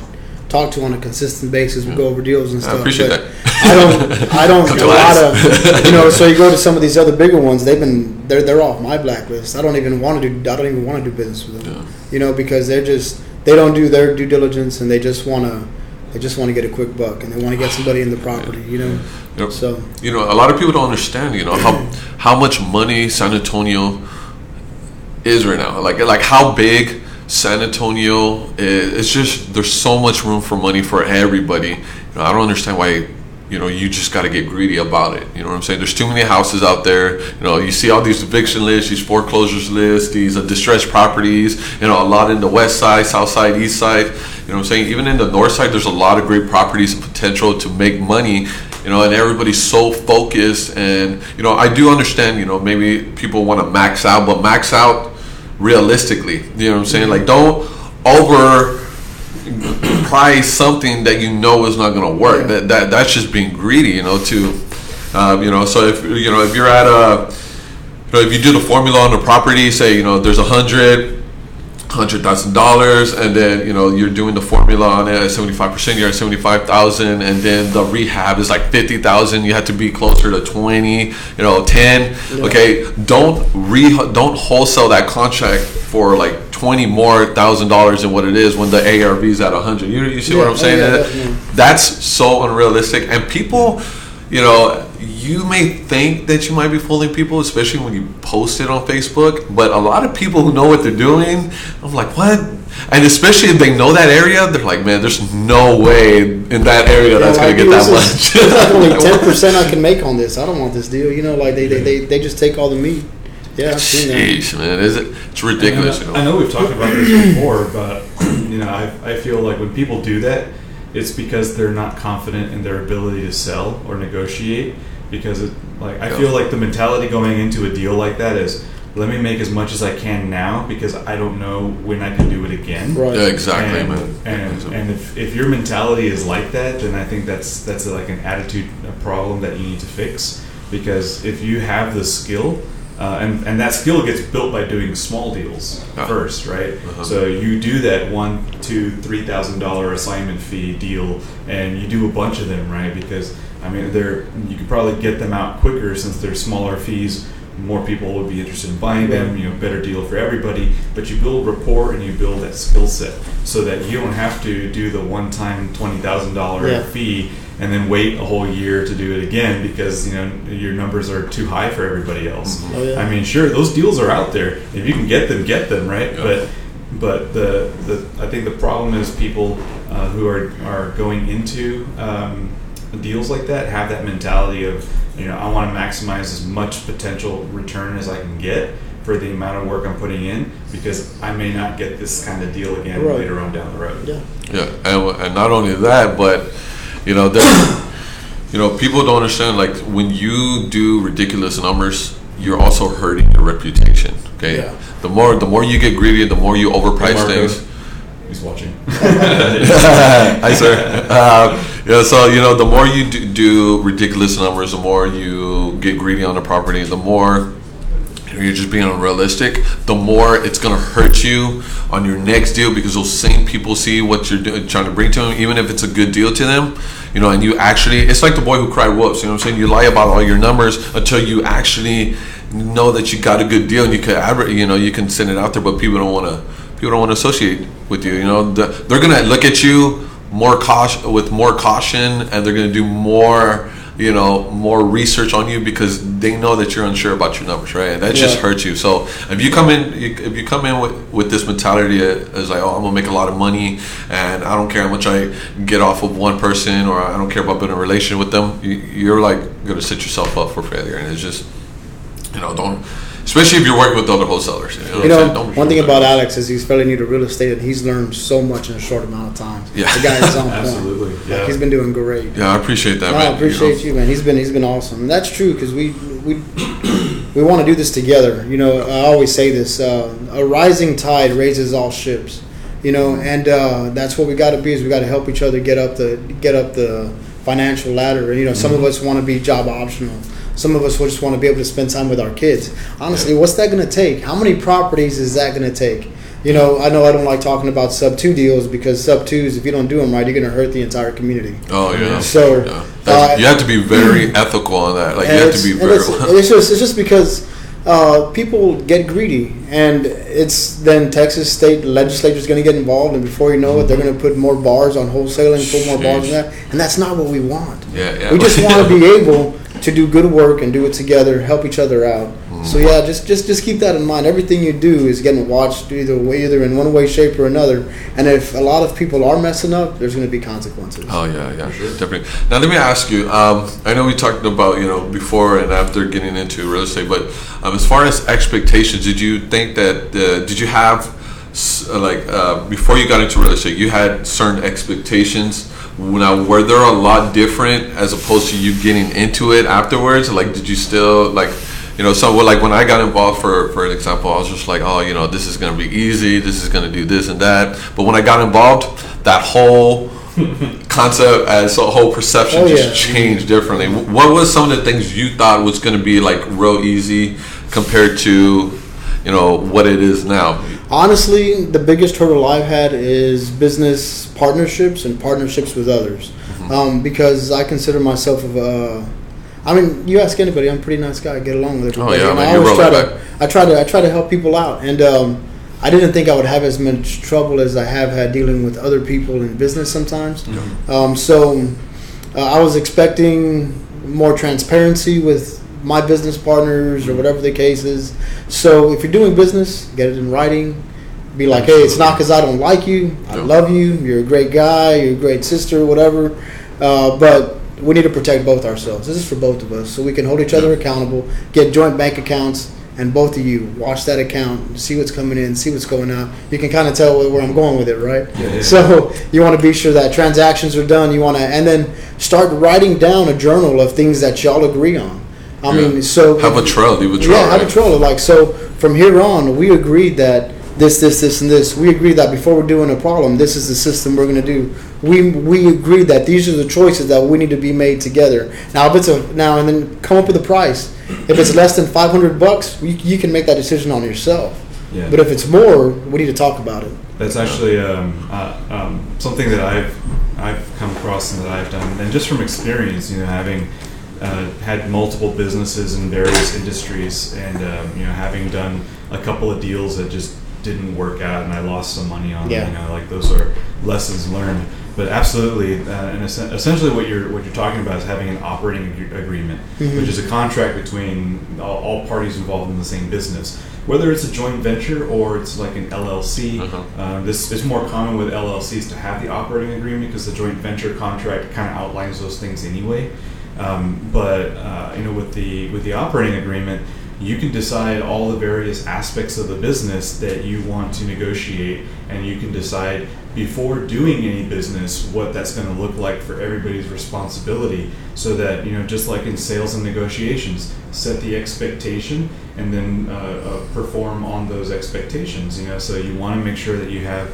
talk to on a consistent basis. We go over deals and stuff. I appreciate that. I don't. I don't. A lot of you know. So you go to some of these other bigger ones. They've been they're they're off my blacklist. I don't even want to do. I don't even want to do business with them. Yeah. You know because they're just they don't do their due diligence and they just want to. They just want to get a quick buck and they want to get somebody in the property, you know. Yep. So you know a lot of people don't understand you know how how much money san antonio is right now like like how big san antonio it's just there's so much room for money for everybody. You know, i don't understand why you know you just got to get greedy about it. You know what i'm saying? There's too many houses out there. You know you see all these eviction lists these foreclosures lists these uh, distressed properties you know a lot in the west side south side east side. You know what i'm saying? Even in the north side there's a lot of great properties and potential to make money you know and everybody's so focused and you know i do understand you know maybe people want to max out but max out realistically you know what i'm saying like don't over price something that you know is not going to work. Yeah. That, that that's just being greedy, you know. To um, you know, so if you know if you're at a, you know, if you do the formula on the property, say you know there's a hundred hundred thousand dollars, and then you know you're doing the formula on it at seventy five percent, you're at seventy five thousand, and then the rehab is like fifty thousand. You have to be closer to twenty, you know, ten. Okay, don't re don't wholesale that contract for like twenty more thousand dollars than what it is when the ARV is at hundred. You, you see what I'm oh, saying? yeah, That- definitely. that's so unrealistic, and people, you know. You may think that you might be fooling people, especially when you post it on Facebook. But a lot of people who know what they're doing, I'm like, what? And especially if they know that area, they're like, man, there's no way in that area that's Yeah, gonna get that this much. There's like only ten percent I can make on this. I don't want this deal. You know, like they they, they, they just take all the meat. Yeah, I've seen that. Sheesh, man, is it? It's ridiculous. And You I, I know? know we've talked about this before, but you know, I, I feel like when people do that, it's because they're not confident in their ability to sell or negotiate. Because it, like I feel like the mentality going into a deal like that is, let me make as much as I can now because I don't know when I can do it again. Right. Yeah, exactly, and, man. And, and if, if your mentality is like that, then I think that's that's like an attitude a problem that you need to fix. Because if you have the skill, uh, and and that skill gets built by doing small deals Yeah. first, right? Uh-huh. So you do that one, two, three thousand dollar assignment fee deal, and you do a bunch of them, right? Because I mean, they're you could probably get them out quicker since they're smaller fees. More people would be interested in buying them. You know, better deal for everybody. But you build rapport and you build that skill set so that you don't have to do the one-time twenty thousand dollar Yeah. fee and then wait a whole year to do it again because you know your numbers are too high for everybody else. Oh, yeah. I mean, sure, those deals are out there. If you can get them, get them, right? Yeah. But but the, the I think the problem is people uh, who are are going into um, deals like that have that mentality of you know I want to maximize as much potential return as I can get for the amount of work I'm putting in because I may not get this kind of deal again Right. later on down the road. Yeah. Yeah, and, and not only that, but you know, you know, people don't understand. Like when you do ridiculous numbers, you're also hurting your reputation. Okay, Yeah. the more the more you get greedy, the more you overprice things. He's watching. Hi, sir. Uh, yeah, so you know, the more you do, do ridiculous numbers, the more you get greedy on the property, the more you're just being unrealistic, the more it's gonna hurt you on your next deal because those same people see what you're trying to bring to them, even if it's a good deal to them, you know, and you actually, it's like the boy who cried wolves, you know what I'm saying? You lie about all your numbers until you actually know that you got a good deal and you can, adver- you know, you can send it out there, but people don't want to, people don't want to associate with you, you know, the, they're gonna look at you more caution, with more caution, and they're gonna do more, you know more research on you because they know that you're unsure about your numbers right? And that just hurts you. So if you come in if you come in with, with this mentality uh, as like oh i'm gonna make a lot of money and i don't care how much i get off of one person or i don't care about building a relation with them you, you're like gonna set yourself up for failure. And it's just you know don't especially if you're working with other wholesalers you know, You know. Don't- one thing about Alex is he's fairly new to real estate, and he's learned so much in a short amount of time. Yeah. the guy is on point. Absolutely, Like, he's been doing great. yeah i appreciate that No, man I appreciate you, man. He's been he's been awesome, and that's true because we we we want to do this together. You know, I always say this: uh, a rising tide raises all ships. You know, and uh, that's what we got to be. Is we got to help each other get up the get up the financial ladder. You know, some of us want to be job optional. Some of us will just want to be able to spend time with our kids. Honestly, what's that going to take? How many properties is that going to take? You know, I know I don't like talking about sub two deals because sub twos, if you don't do them right, you're going to hurt the entire community. oh yeah So, yeah. Uh, you have to be very ethical on that like you have to be very it's, it's just it's just because uh, people get greedy, and it's then Texas state legislature is going to get involved, and before you know it, they're going to put more bars on wholesaling, put more bars on that, and that's not what we want. Yeah, yeah. We just want to be able to do good work and do it together, help each other out. Mm-hmm. So yeah, just just just keep that in mind. Everything you do is getting watched either way, either in one way, shape, or another. And if a lot of people are messing up, there's going to be consequences. Oh yeah, yeah, definitely. Now let me ask you. Um, I know we talked about you know before and after getting into real estate, but um, as far as expectations, did you think that uh, did you have like uh, before you got into real estate, you had certain expectations? Now were there a lot different as opposed to you getting into it afterwards? Like, did you still like? You know, so well, like when I got involved, for for an example, I was just like, oh, you know, this is gonna be easy. This is gonna do this and that. But when I got involved, that whole concept as a whole perception Oh, just yeah. changed differently. What was some of the things you thought was going to be like real easy compared to, you know, what it is now? Honestly, the biggest hurdle I've had is business partnerships and partnerships with others. Mm-hmm. Um, because I consider myself of a, I mean, you ask anybody, I'm a pretty nice guy. I get along with Oh, yeah, and man, I you're always try to, I try to, I try to help people out, and um, I didn't think I would have as much trouble as I have had dealing with other people in business sometimes. Um, so uh, I was expecting more transparency with my business partners or whatever the case is. So if you're doing business, get it in writing. Be like, hey, it's not because I don't like you. I love you. You're a great guy. You're a great sister, whatever. Uh, but we need to protect both ourselves. This is for both of us, so we can hold each other accountable. Get joint bank accounts, and both of you watch that account, see what's coming in, see what's going out. You can kind of tell where I'm going with it, right? Yeah. So you want to be sure that transactions are done. You want to, and then start writing down a journal of things that y'all agree on. I Yeah. mean, so Have a trail, leave a trail. yeah, have a right? trail. Like so, from here on, we agreed that this, this, this, and this. We agreed that before we're doing a problem, this is the system we're going to do. We we agreed that these are the choices that we need to be made together. Now, if it's a now and then come up with a price. If it's less than five hundred bucks, you, you can make that decision on yourself. Yeah. But if it's more, we need to talk about it. That's actually um, uh, um, something that I've I've come across and that I've done, and just from experience, you know, having uh, had multiple businesses in various industries, and um, you know, having done a couple of deals that just didn't work out, and I lost some money on Yeah. them. You know, like those are lessons learned. But absolutely, uh, and essen- essentially, what you're what you're talking about is having an operating ag- agreement, Mhm. which is a contract between all, all parties involved in the same business, whether it's a joint venture or it's like an LLC. Uh-huh. Uh, this is more common with LLCs to have the operating agreement because the joint venture contract kind of outlines those things anyway. Um, but uh, you know, with the with the operating agreement, you can decide all the various aspects of the business that you want to negotiate, and you can decide before doing any business what that's going to look like for everybody's responsibility. So that you know, just like in sales and negotiations, set the expectation and then uh, uh, perform on those expectations. You know, so you want to make sure that you have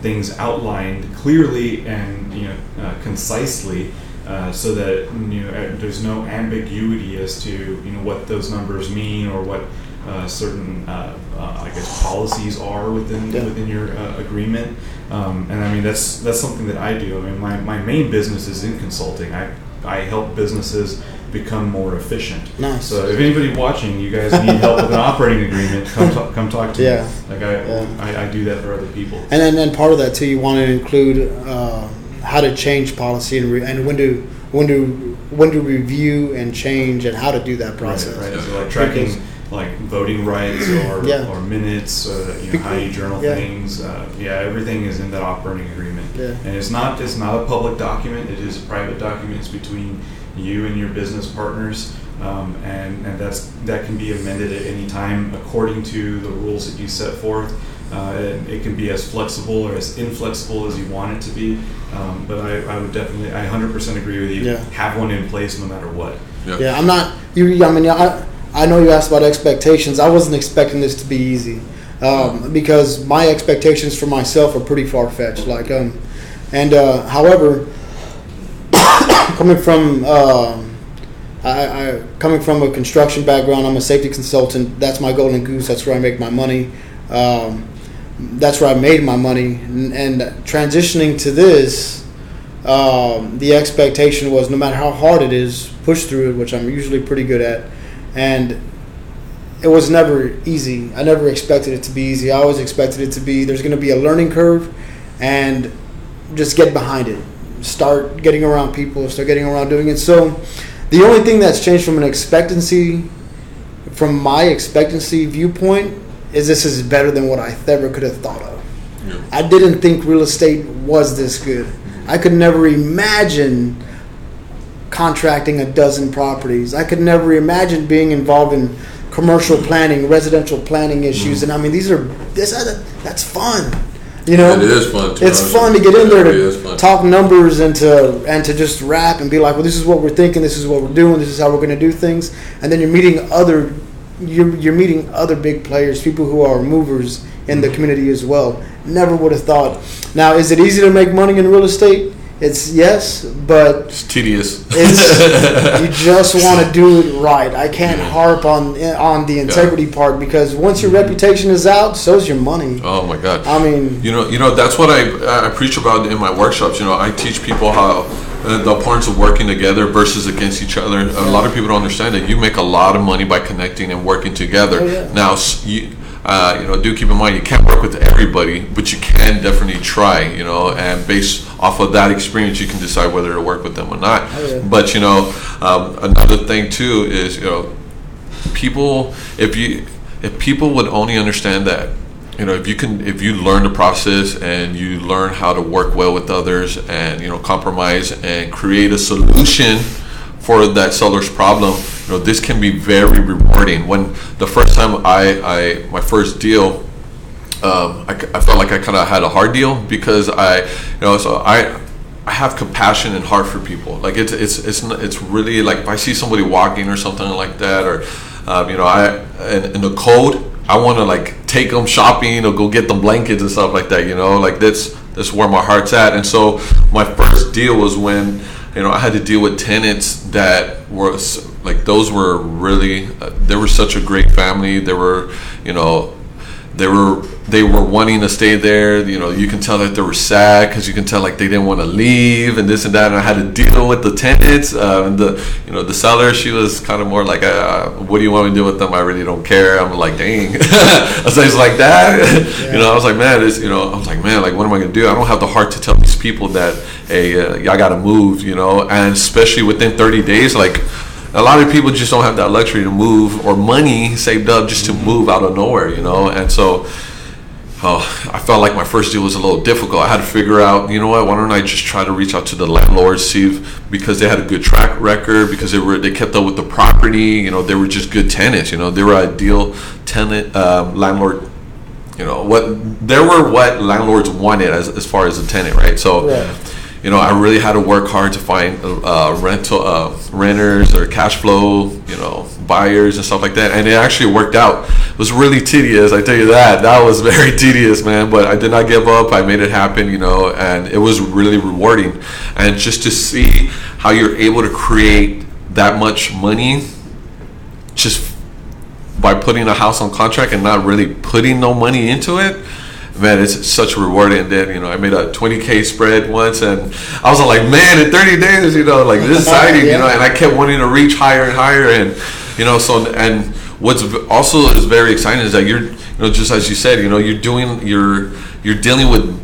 things outlined clearly and you know uh, concisely. Uh, so that you know uh, there's no ambiguity as to you know what those numbers mean or what uh, certain uh, uh, I guess policies are within Yeah. within your uh, agreement. Um, and I mean that's that's something that I do. I mean my, my main business is in consulting. I I help businesses become more efficient. Nice. So if anybody watching, you guys need help with an operating agreement, come talk, come talk to Yeah. me. Like I, Yeah. I, I do that for other people. And then, then part of that too, you want to include uh, how to change policy and, re- and when to when to when to review and change and how to do that process. Right, right. So like tracking Because- like voting rights or, Yeah. or minutes, uh, you know, how you journal Yeah. things. Uh, yeah, everything is in that operating agreement. Yeah. And it's not it's not a public document. It is a private document. It's between you and your business partners. Um, and, and that's that can be amended at any time according to the rules that you set forth. Uh, and it can be as flexible or as inflexible as you want it to be. Um, but I, I would definitely, I 100% agree with you. Yeah. Have one in place no matter what. Yeah, I'm not. You, I mean, I, I know you asked about expectations. I wasn't expecting this to be easy um, because my expectations for myself are pretty far fetched. Like, um, and uh, however, coming from um I, I coming from a construction background, I'm a safety consultant. That's my golden goose. That's where I make my money. Um, that's where I made my money. And, and transitioning to this, um, the expectation was no matter how hard it is, push through it, which I'm usually pretty good at. And it was never easy. I never expected it to be easy. I always expected it to be there's going to be a learning curve, and just get behind it. Start getting around people. Start getting around doing it. So, the only thing that's changed from an expectancy, from my expectancy viewpoint, is this is better than what I ever could have thought of. Yeah. I didn't think real estate was this good. I could never imagine contracting a dozen properties. I could never imagine being involved in commercial planning, residential planning issues, mm-hmm. and I mean these are this that's fun. You know, It is fun, to It's be honest fun to get in there to talk numbers and to and to just rap and be like, well, this is what we're thinking, this is what we're doing, this is how we're going to do things, and then you're meeting other you're, you're meeting other big players, people who are movers in the mm-hmm. community as well. Never would have thought. Now, is it easy to make money in real estate? It's yes, but It's tedious. it's you just want to do it right. I can't harp on on the integrity part because once your mm-hmm. reputation is out, so's your money. oh my god. I mean, You know, you know that's what I I preach about in my workshops. You know, I teach people how uh, the importance of working together versus against each other. A lot of people don't understand that you make a lot of money by connecting and working together. Oh, yeah. Now, you. Uh, you know, do keep in mind you can't work with everybody, but you can definitely try. You know, and based off of that experience, you can decide whether to work with them or not. Oh, yeah. But you know, um, another thing too is you know, people if you if people would only understand that you know if you can if you learn the process and you learn how to work well with others and you know compromise and create a solution for that seller's problem you know this can be very rewarding when the first time i i my first deal um, I, I felt like I kind of had a hard deal because I, you know, so I, I have compassion and heart for people. Like it's it's it's it's really like if I see somebody walking or something like that, or um, you know, I in, in the cold, I want to like take them shopping or go get them blankets and stuff like that. You know, like that's that's where my heart's at. And so my first deal was when you know I had to deal with tenants that were like those were really uh, they were such a great family. They were you know they were they were wanting to stay there. You know, you can tell that they were sad because you can tell like they didn't want to leave and this and that. And I had to deal with the tenants uh, and the you know the seller. She was kind of more like, uh, "What do you want me to do with them? I really don't care." I'm like, "Dang," I was like, "It's like that." you know, I was like, "Man, it's you know," I was like, "Man, like what am I gonna do? I don't have the heart to tell these people that, hey, uh, y'all gotta move." You know, and especially within 30 days, like a lot of people just don't have that luxury to move or money saved up just to move out of nowhere, you know. And so, oh, I felt like my first deal was a little difficult. I had to figure out, you know what? Why don't I just try to reach out to the landlords, see if because they had a good track record, because they were they kept up with the property, you know, they were just good tenants, you know, they were ideal tenant um, landlord. You know what? There were what landlords wanted as, as far as a tenant, right? So, Right. You know, I really had to work hard to find uh, rental uh, renters or cash flow, you know, buyers and stuff like that. And it actually worked out. It was really tedious, I tell you that. That was very tedious, man. But I did not give up. I made it happen, you know, and it was really rewarding. And just to see how you're able to create that much money just by putting a house on contract and not really putting no money into it man it's such rewarding and then you know i made a 20k spread once and i was like man in 30 days you know like this is exciting Yeah. you know and i kept wanting to reach higher and higher and you know so and what's also is very exciting is that you're you know just as you said you know you're doing you're you're dealing with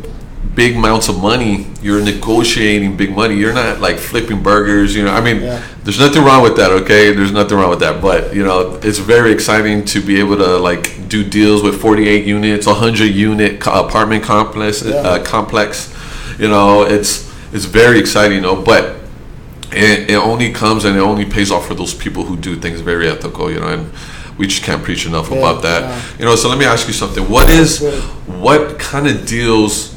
big amounts of money you're negotiating big money you're not like flipping burgers you know i mean Yeah. there's nothing wrong with that okay? There's nothing wrong with that but you know it's very exciting to be able to like do deals with 48 units 100 unit apartment complex Yeah. uh, complex you know it's it's very exciting you know but it, it only comes and it only pays off for those people who do things very ethical you know and we just can't preach enough Yeah, about that. you know so let me ask you something. What is what kind of deals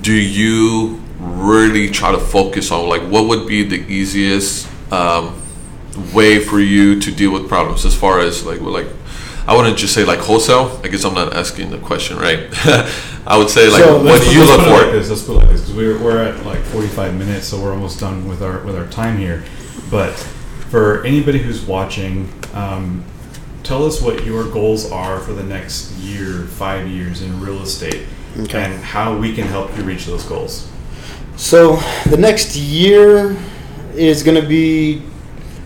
do you really try to focus on? Like, what would be the easiest um, way for you to deal with problems? As far as like, like, I wouldn't just say like wholesale. I guess I'm not asking the question right. I would say like, So, what do you look it like for? this. Let's put like this because we're, we're at like 45 minutes, so we're almost done with our with our time here. But for anybody who's watching, um, tell us what your goals are for the next year, five years in real estate, Okay. and how we can help you reach those goals. So the next year is going to be.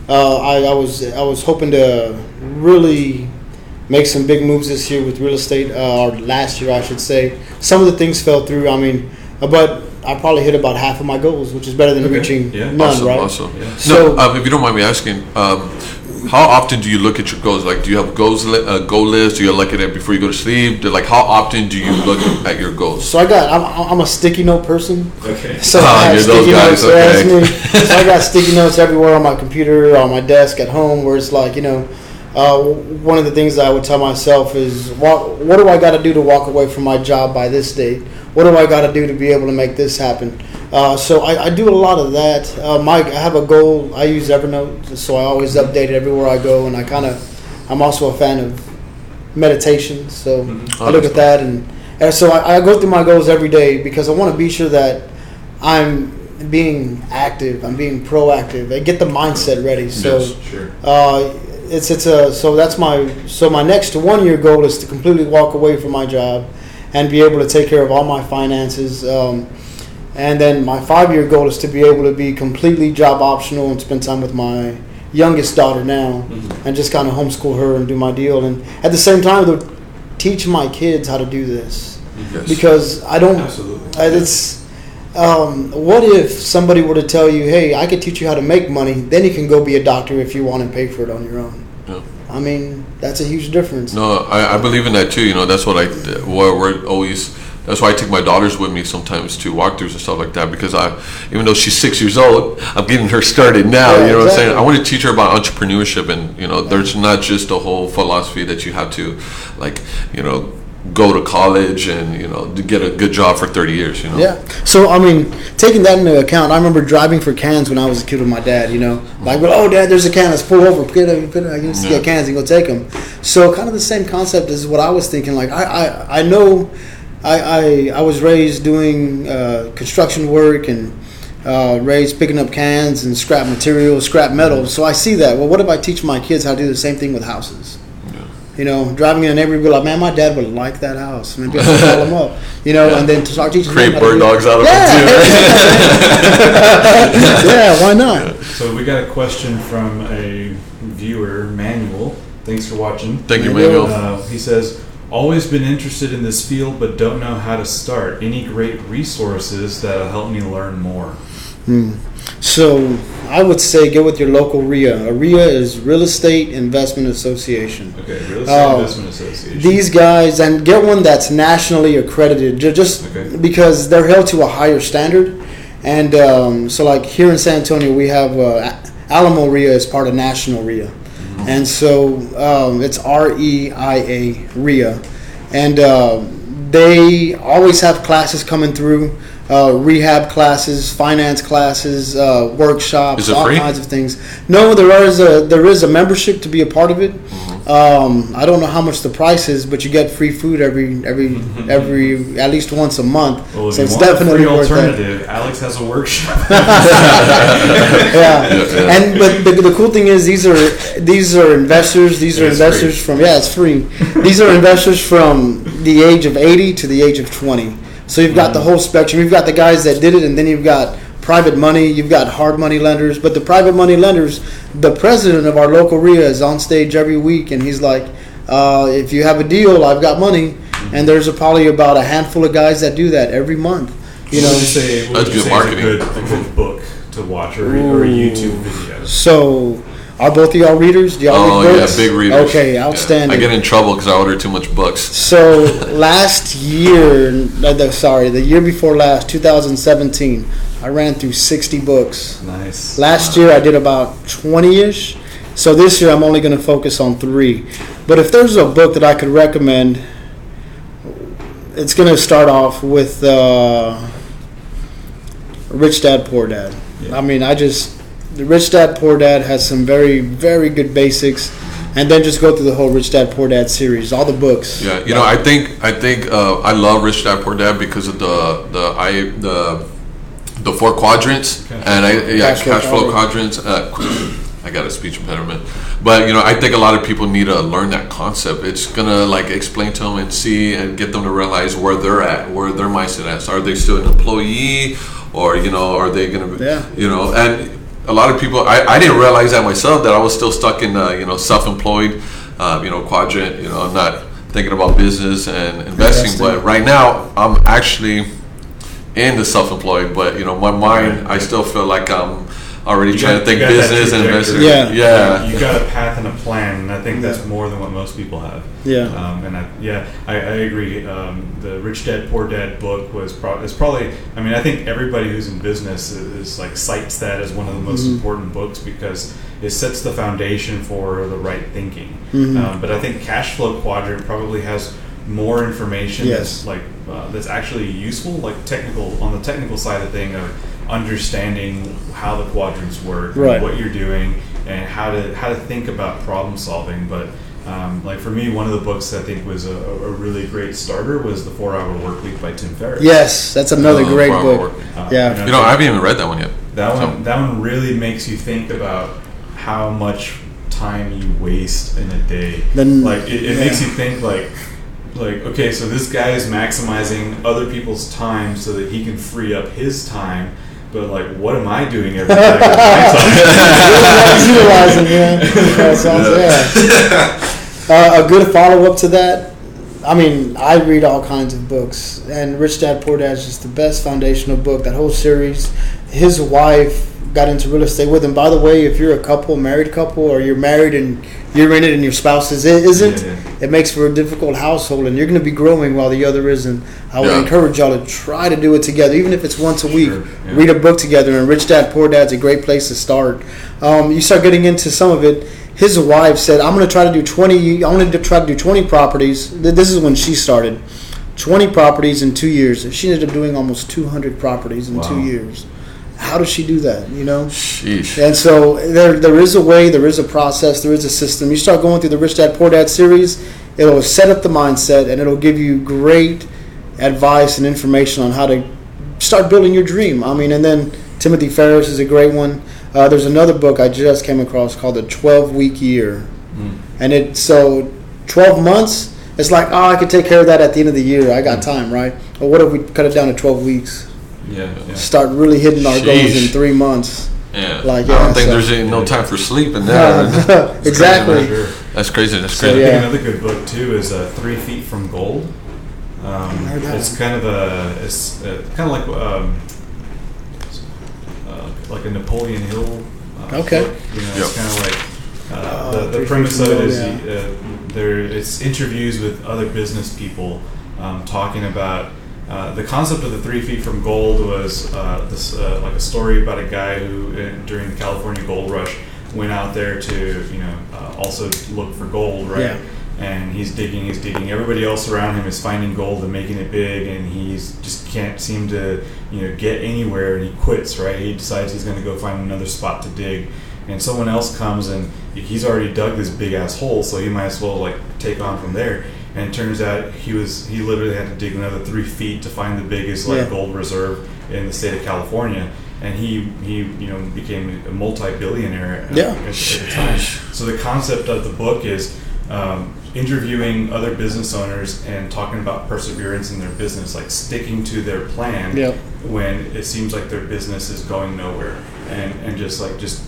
Uh, I, I was I was hoping to really make some big moves this year with real estate, uh, or last year I should say. Some of the things fell through. I mean, but I probably hit about half of my goals, which is better than Okay. reaching Yeah. none, Awesome, right? awesome. Yeah. So- no, um, if you don't mind me asking, um, how often do you look at your goals? Like, do you have goals li- uh, goal list? Do you look at it before you go to sleep? Do- Like, how often do you look at your goals? So I got I'm, I'm a sticky note person. Okay. So Ah, I have sticky notes. that's okay. me. So I got sticky notes everywhere on my computer, on my desk, at home, where it's like you know, uh, one of the things I would tell myself is, what, what do I got to do to walk away from my job by this date? What do I got to do to be able to make this happen? Uh, so I, I do a lot of that. Uh, my, I have a goal. I use Evernote, so I always update it everywhere I go, and I kind of, I'm also a fan of meditation. So Mhm. I look at that, and, and so I, I go through my goals every day because I want to be sure that I'm being active, I'm being proactive, I get the mindset ready. So Yes. Sure. uh, it's it's a so that's my so my next one year goal is to completely walk away from my job and be able to take care of all my finances. Um, and then my five year goal is to be able to be completely job optional and spend time with my youngest daughter now Mhm. and just kind of homeschool her and do my deal. And at the same time, though, teach my kids how to do this Yes. because I don't. Absolutely. Uh, It's um, what if somebody were to tell you, "Hey, I could teach you how to make money. Then you can go be a doctor if you want and pay for it on your own." Yeah. I mean, that's a huge difference. No, I, I believe in that too. You know, that's what I, what we're always. That's why I take my daughters with me sometimes to walkthroughs and stuff like that because I, even though she's six years old, I'm getting her started now. Yeah, you know what I'm saying? I want to teach her about entrepreneurship and you know, there's not just a whole philosophy that you have to, like, you know, go to college and you know get a good job for 30 years. You know. Yeah. So I mean, taking that into account, I remember driving for cans when I was a kid with my dad. You know, like, well, oh, dad, there's a can. Let's pull over. Put it, put it, I can just Yeah. get cans and go take them. So kind of the same concept is what I was thinking. Like, I I, I know, I, I I was raised doing uh, construction work and. Uh, raised picking up cans and scrap materials, scrap metal. So I see that. Well, what if I teach my kids how to do the same thing with houses? You know, driving in a neighborhood, be like, man, my dad would like that house. Maybe I should call him up. You know, and then to start teaching Create them how bird dogs out of Yeah. it too. yeah, why not? So we got a question from a viewer, Manuel. Thanks for watching. Thank you, Manuel. Manuel. Uh, he says, always been interested in this field, but don't know how to start. Any great resources that'll help me learn more? So I would say get with your local REIA. A REIA is Real Estate Investment Association. Okay, Real Estate Oh, Investment Association. These guys, and get one that's nationally accredited, just Okay. because they're held to a higher standard. And um, so, like here in San Antonio, we have uh, Alamo REIA is part of National REIA, and so um, it's R E I A REIA, and uh, they always have classes coming through, uh, rehab classes, finance classes, uh, workshops, all free? kinds of things. No, there is a there is a membership to be a part of it. Mm-hmm. Um, I don't know how much the price is, but you get free food every every every at least once a month. Well, if so you it's want a definitely free worth it. Alex has a workshop. yeah. yeah. And but the, the cool thing is these are these are investors. These are It's investors from yeah, it's free. these are investors from the age of eighty to the age of twenty. So you've got the whole spectrum. You've got the guys that did it, and then you've got private money. You've got hard money lenders. But the private money lenders, the president of our local REIA is on stage every week, and he's like, uh, "If you have a deal, I've got money." And there's a, probably about a handful of guys that do that every month. You know, would say, That's good say marketing. A, good, a good book to watch or, or a YouTube video? So, are both of y'all readers? Do y'all Oh read yeah, books? big readers. Okay, Yeah. outstanding. I get in trouble because I order too much books. so last year, the- sorry, the year before last, 2017, I ran through 60 books. Nice. Last year I did about 20ish. So this year I'm only going to focus on three. But if there's a book that I could recommend, it's going to start off with uh, Rich Dad Poor Dad. Yeah. I mean, I just the Rich Dad Poor Dad has some very very good basics, and then just go through the whole Rich Dad Poor Dad series, all the books. Yeah, you know, I think I think uh, I love Rich Dad Poor Dad because of the the I the the four quadrants Cash and I yeah Cash flow cash flow quadrant. quadrants. Uh, I got a speech impediment, but you know, I think a lot of people need to learn that concept. It's gonna like explain to them and see and get them to realize where they're at, where their mindset is. Are they still an employee, or you know, are they gonna be, Yeah. you know, and a lot of people I, I didn't realize that myself that I was still stuck in uh, you know self-employed uh, you know quadrant you know I'm not thinking about business and investing Investing. but right now I'm actually in the self-employed but you know my mind I still feel like I'm already You trying got- to think you got that business and investing. Yeah. yeah You got a path and a plan, and I think that's more than what most people have. Yeah. Um, and I, yeah, I, I agree. Um, the Rich Dad Poor Dad book was pro- is probably. I mean, I think everybody who's in business is, is like cites that as one of the most Mm-hmm. important books because it sets the foundation for the right thinking. Mm-hmm. Um, but I think Cash Flow Quadrant probably has more information Yes. that's like uh, that's actually useful, like technical on the technical side of thing of understanding how the quadrants work, Right. what you're doing, and how to how to think about problem solving. But um, like for me, one of the books I think was a, a really great starter was the Four Hour Work Week by Tim Ferriss. Yes, that's another Uh, great book. Uh, Yeah. and you know I haven't even read that one yet that So- one, that one really makes you think about how much time you waste in a day. Then- like it, it yeah. makes you think like, like okay, so this guy is maximizing other people's time so that he can free up his time. But like, what am I doing every day with my time? utilizing, yeah. That sounds, yeah. Uh, a good follow up to that. I mean, I read all kinds of books, and Rich Dad Poor Dad is just the best foundational book. That whole series. His wife got into real estate with him. By the way, if you're a couple, married couple, or you're married and you're in it and your spouse is isn't, Yeah, it makes for a difficult household, and you're going to be growing while the other isn't. I would Yeah. encourage y'all to try to do it together, even if it's once a week. Sure, yeah. Read a book together, and Rich Dad Poor Dad's a great place to start. Um, you start getting into some of it. His wife said, "I'm going to try to do 20. I want to try to do 20 properties." This is when she started. 20 properties in two years. She ended up doing almost 200 properties in Wow. two years. How does she do that? You know. sheesh And so there, there is a way, there is a process, there is a system. You start going through the Rich Dad Poor Dad series, it'll set up the mindset and it'll give you great advice and information on how to start building your dream. I mean, and then Timothy Ferriss is a great one. Uh, there's another book I just came across called The 12 Week Year. And it, so 12 months, it's like, oh, I could take care of that at the end of the year. I got time, right? Or what if we cut it down to 12 weeks? Yeah, yeah. Start really hitting our goals in three months. yeah like, I yeah, don't think so- there's any, no time for sleep in that. That's exactly. crazy, Sure. man. that's crazy that's So, crazy I think yeah. another good book too is uh, Three Feet from Gold. Um, it's kind of a it's uh, kind of like um, like a Napoleon Hill. Uh, Okay. book. You know, it's Yep. kind of like uh, Oh, the, the Feet premise of it Gold, is yeah. uh, there it's interviews with other business people um, talking about. Uh, the concept of the three feet from gold was uh, this uh, like a story about a guy who uh, during the California gold rush went out there to you know uh, also look for gold right Yeah. And he's digging, he's digging. Everybody else around him is finding gold and making it big, and he's just can't seem to, you know, get anywhere. And he quits. Right? He decides he's going to go find another spot to dig, and someone else comes and he's already dug this big ass hole, so he might as well like take on from there. And it turns out he was he literally had to dig another three feet to find the biggest like Yeah. gold reserve in the state of California. And he, he you know became a multi-billionaire at, Yeah. at, at the time. So the concept of the book is um, interviewing other business owners and talking about perseverance in their business, like sticking to their plan Yep. when it seems like their business is going nowhere, and and just like just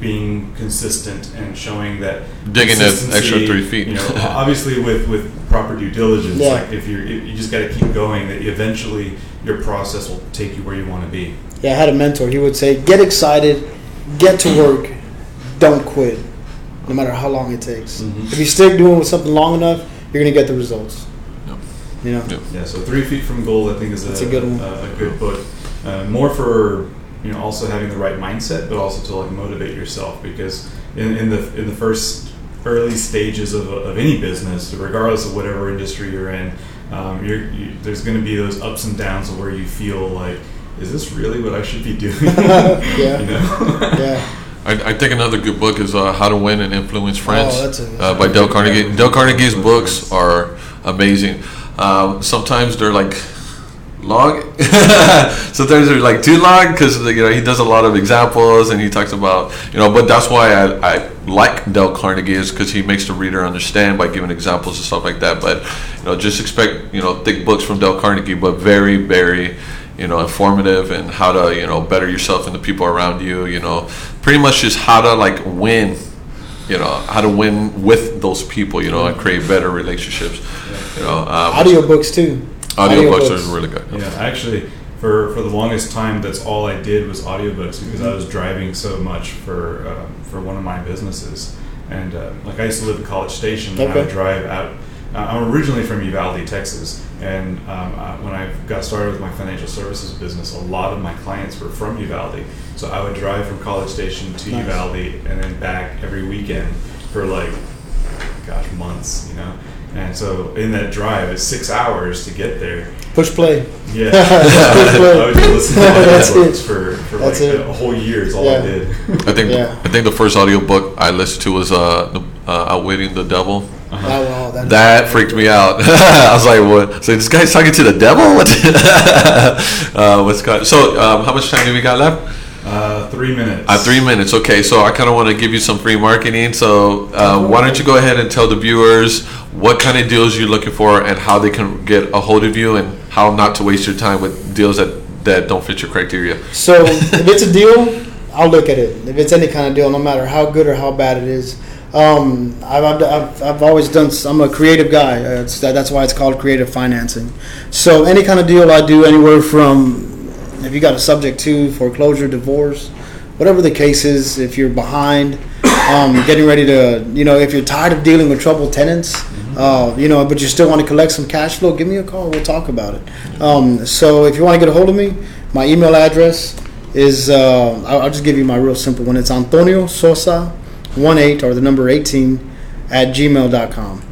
being consistent and showing that Digging that extra three feet. You know, obviously with with proper due diligence, Yeah. like if you're you just got to keep going, that eventually your process will take you where you want to be. Yeah, I had a mentor. He would say, "Get excited, get to work, don't quit, no matter how long it takes. Mhm. If you stick doing with something long enough, you're gonna get the results." Yep. You know. Yep. Yeah, so Three Feet from goal, I think, is a, That's a good one. a, a good book. Uh, more for you know also having the right mindset, but also to like motivate yourself because in, in the in the first early stages of, of any business, regardless of whatever industry you're in, um, you're, you, there's going to be those ups and downs of where you feel like, is this really what I should be doing? Yeah. you know. Yeah. I, I think another good book is uh, How to Win and Influence Friends Oh, that's a- that's uh, by Dale. Carnegie. Dale Carnegie's books are amazing. Um, sometimes they're like long. sometimes they're like too long because you know he does a lot of examples and he talks about you know. But that's why I, I like Dale Carnegie is because he makes the reader understand by giving examples and stuff like that. But you know, just expect you know thick books from Dale Carnegie, but very very you know informative and how to you know better yourself and the people around you. You know, pretty much just how to like win you know how to win with those people you know and create better relationships you know um, Audiobooks too. audiobooks are really good Yeah, actually, for, for the longest time, that's all I did was audiobooks because I was driving so much for uh, for one of my businesses, and uh, like I used to live in College Station, and I would drive out. Uh, I'm originally from Uvalde, Texas, and um, uh, when I got started with my financial services business, a lot of my clients were from Uvalde. So I would drive from College Station to Nice. Uvalde and then back every weekend for like gosh, months, you know. And so in that drive, it's six hours to get there. Push play. Yeah, That's good. I would listen to That's audiobooks it. for, for That's like it. a whole year. Is all Yeah. I did. i think Yeah. i think the first audiobook i listened to was uh, uh outwitting the devil That, wow, that, that freaked me out i was like what so this guy's talking to the devil what uh, what's so um, how much time do we got left Uh, three minutes. Uh, three minutes. Okay, so I kind of want to give you some free marketing. So uh, why don't you go ahead and tell the viewers what kind of deals you're looking for and how they can get a hold of you and how not to waste your time with deals that, that don't fit your criteria. So if it's a deal, I'll look at it. If it's any kind of deal, no matter how good or how bad it is. Um, I've, I've, I've, always done. I'm a creative guy. Uh, It's, that, that's why it's called creative financing. So any kind of deal I do, anywhere from if you got a subject to foreclosure, divorce, whatever the case is. If you're behind, um, getting ready to, you know, if you're tired of dealing with troubled tenants, uh, you know, but you still want to collect some cash flow, give me a call. We'll talk about it. Um, so if you want to get a hold of me, my email address is uh, I'll, I'll just give you my real simple one. It's Antonio Sosa, one eight or the number eighteen at gmail.com.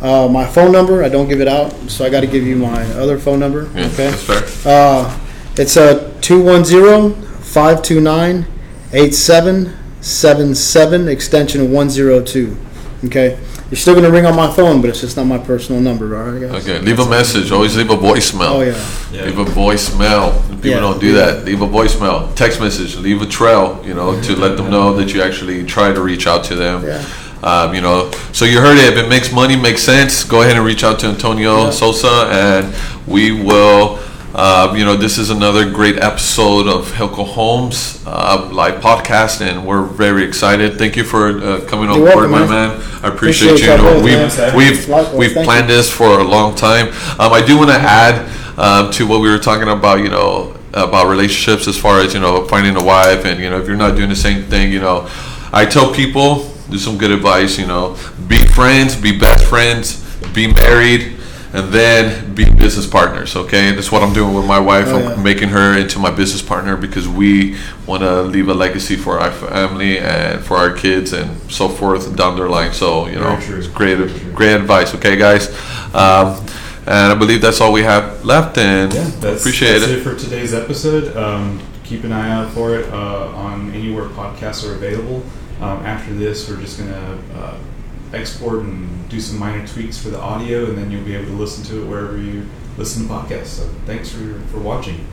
Uh, my phone number, I don't give it out, so I got to give you my other phone number. Yeah, okay. that's fair. Uh, it's a 210-529-8777 extension 102. Okay. You're still going to ring on my phone, but it's just not my personal number, all right, guys? Okay, leave a message. Always leave a voicemail. Oh, yeah. Yeah. Leave a voicemail. People Yeah. don't do that. Leave a voicemail, text message, leave a trail, you know, to let them know that you actually try to reach out to them. Yeah. Um, you know, so you heard it. If it makes money, makes sense, go ahead and reach out to Antonio Yeah. Sosa, and we will. Uh, you know, this is another great episode of Hilco Homes uh, live podcast, and we're very excited. Thank you for uh, coming on You're board, welcome, my man. man. I appreciate, Appreciate you. y'all know, we've we've Likewise, we've thank planned you. this for a long time. Um, I do want to add um, to what we were talking about. You know, about relationships as far as you know finding a wife, and you know if you're not doing the same thing, you know, I tell people do some good advice. You know, be friends, be best friends, be married. And then be business partners. Okay, that's what I'm doing with my wife. Oh, I'm yeah. making her into my business partner because we want to leave a legacy for our family and for our kids and so forth down their line. So you know, it's great, great advice. Okay, guys, um, and I believe that's all we have left. And Yeah, that's, appreciate that's it. it. for today's episode. Um, keep an eye out for it uh, on anywhere podcasts are available. Um, after this, we're just going to uh, export and do some minor tweaks for the audio, and then you'll be able to listen to it wherever you listen to podcasts. So thanks for, for watching.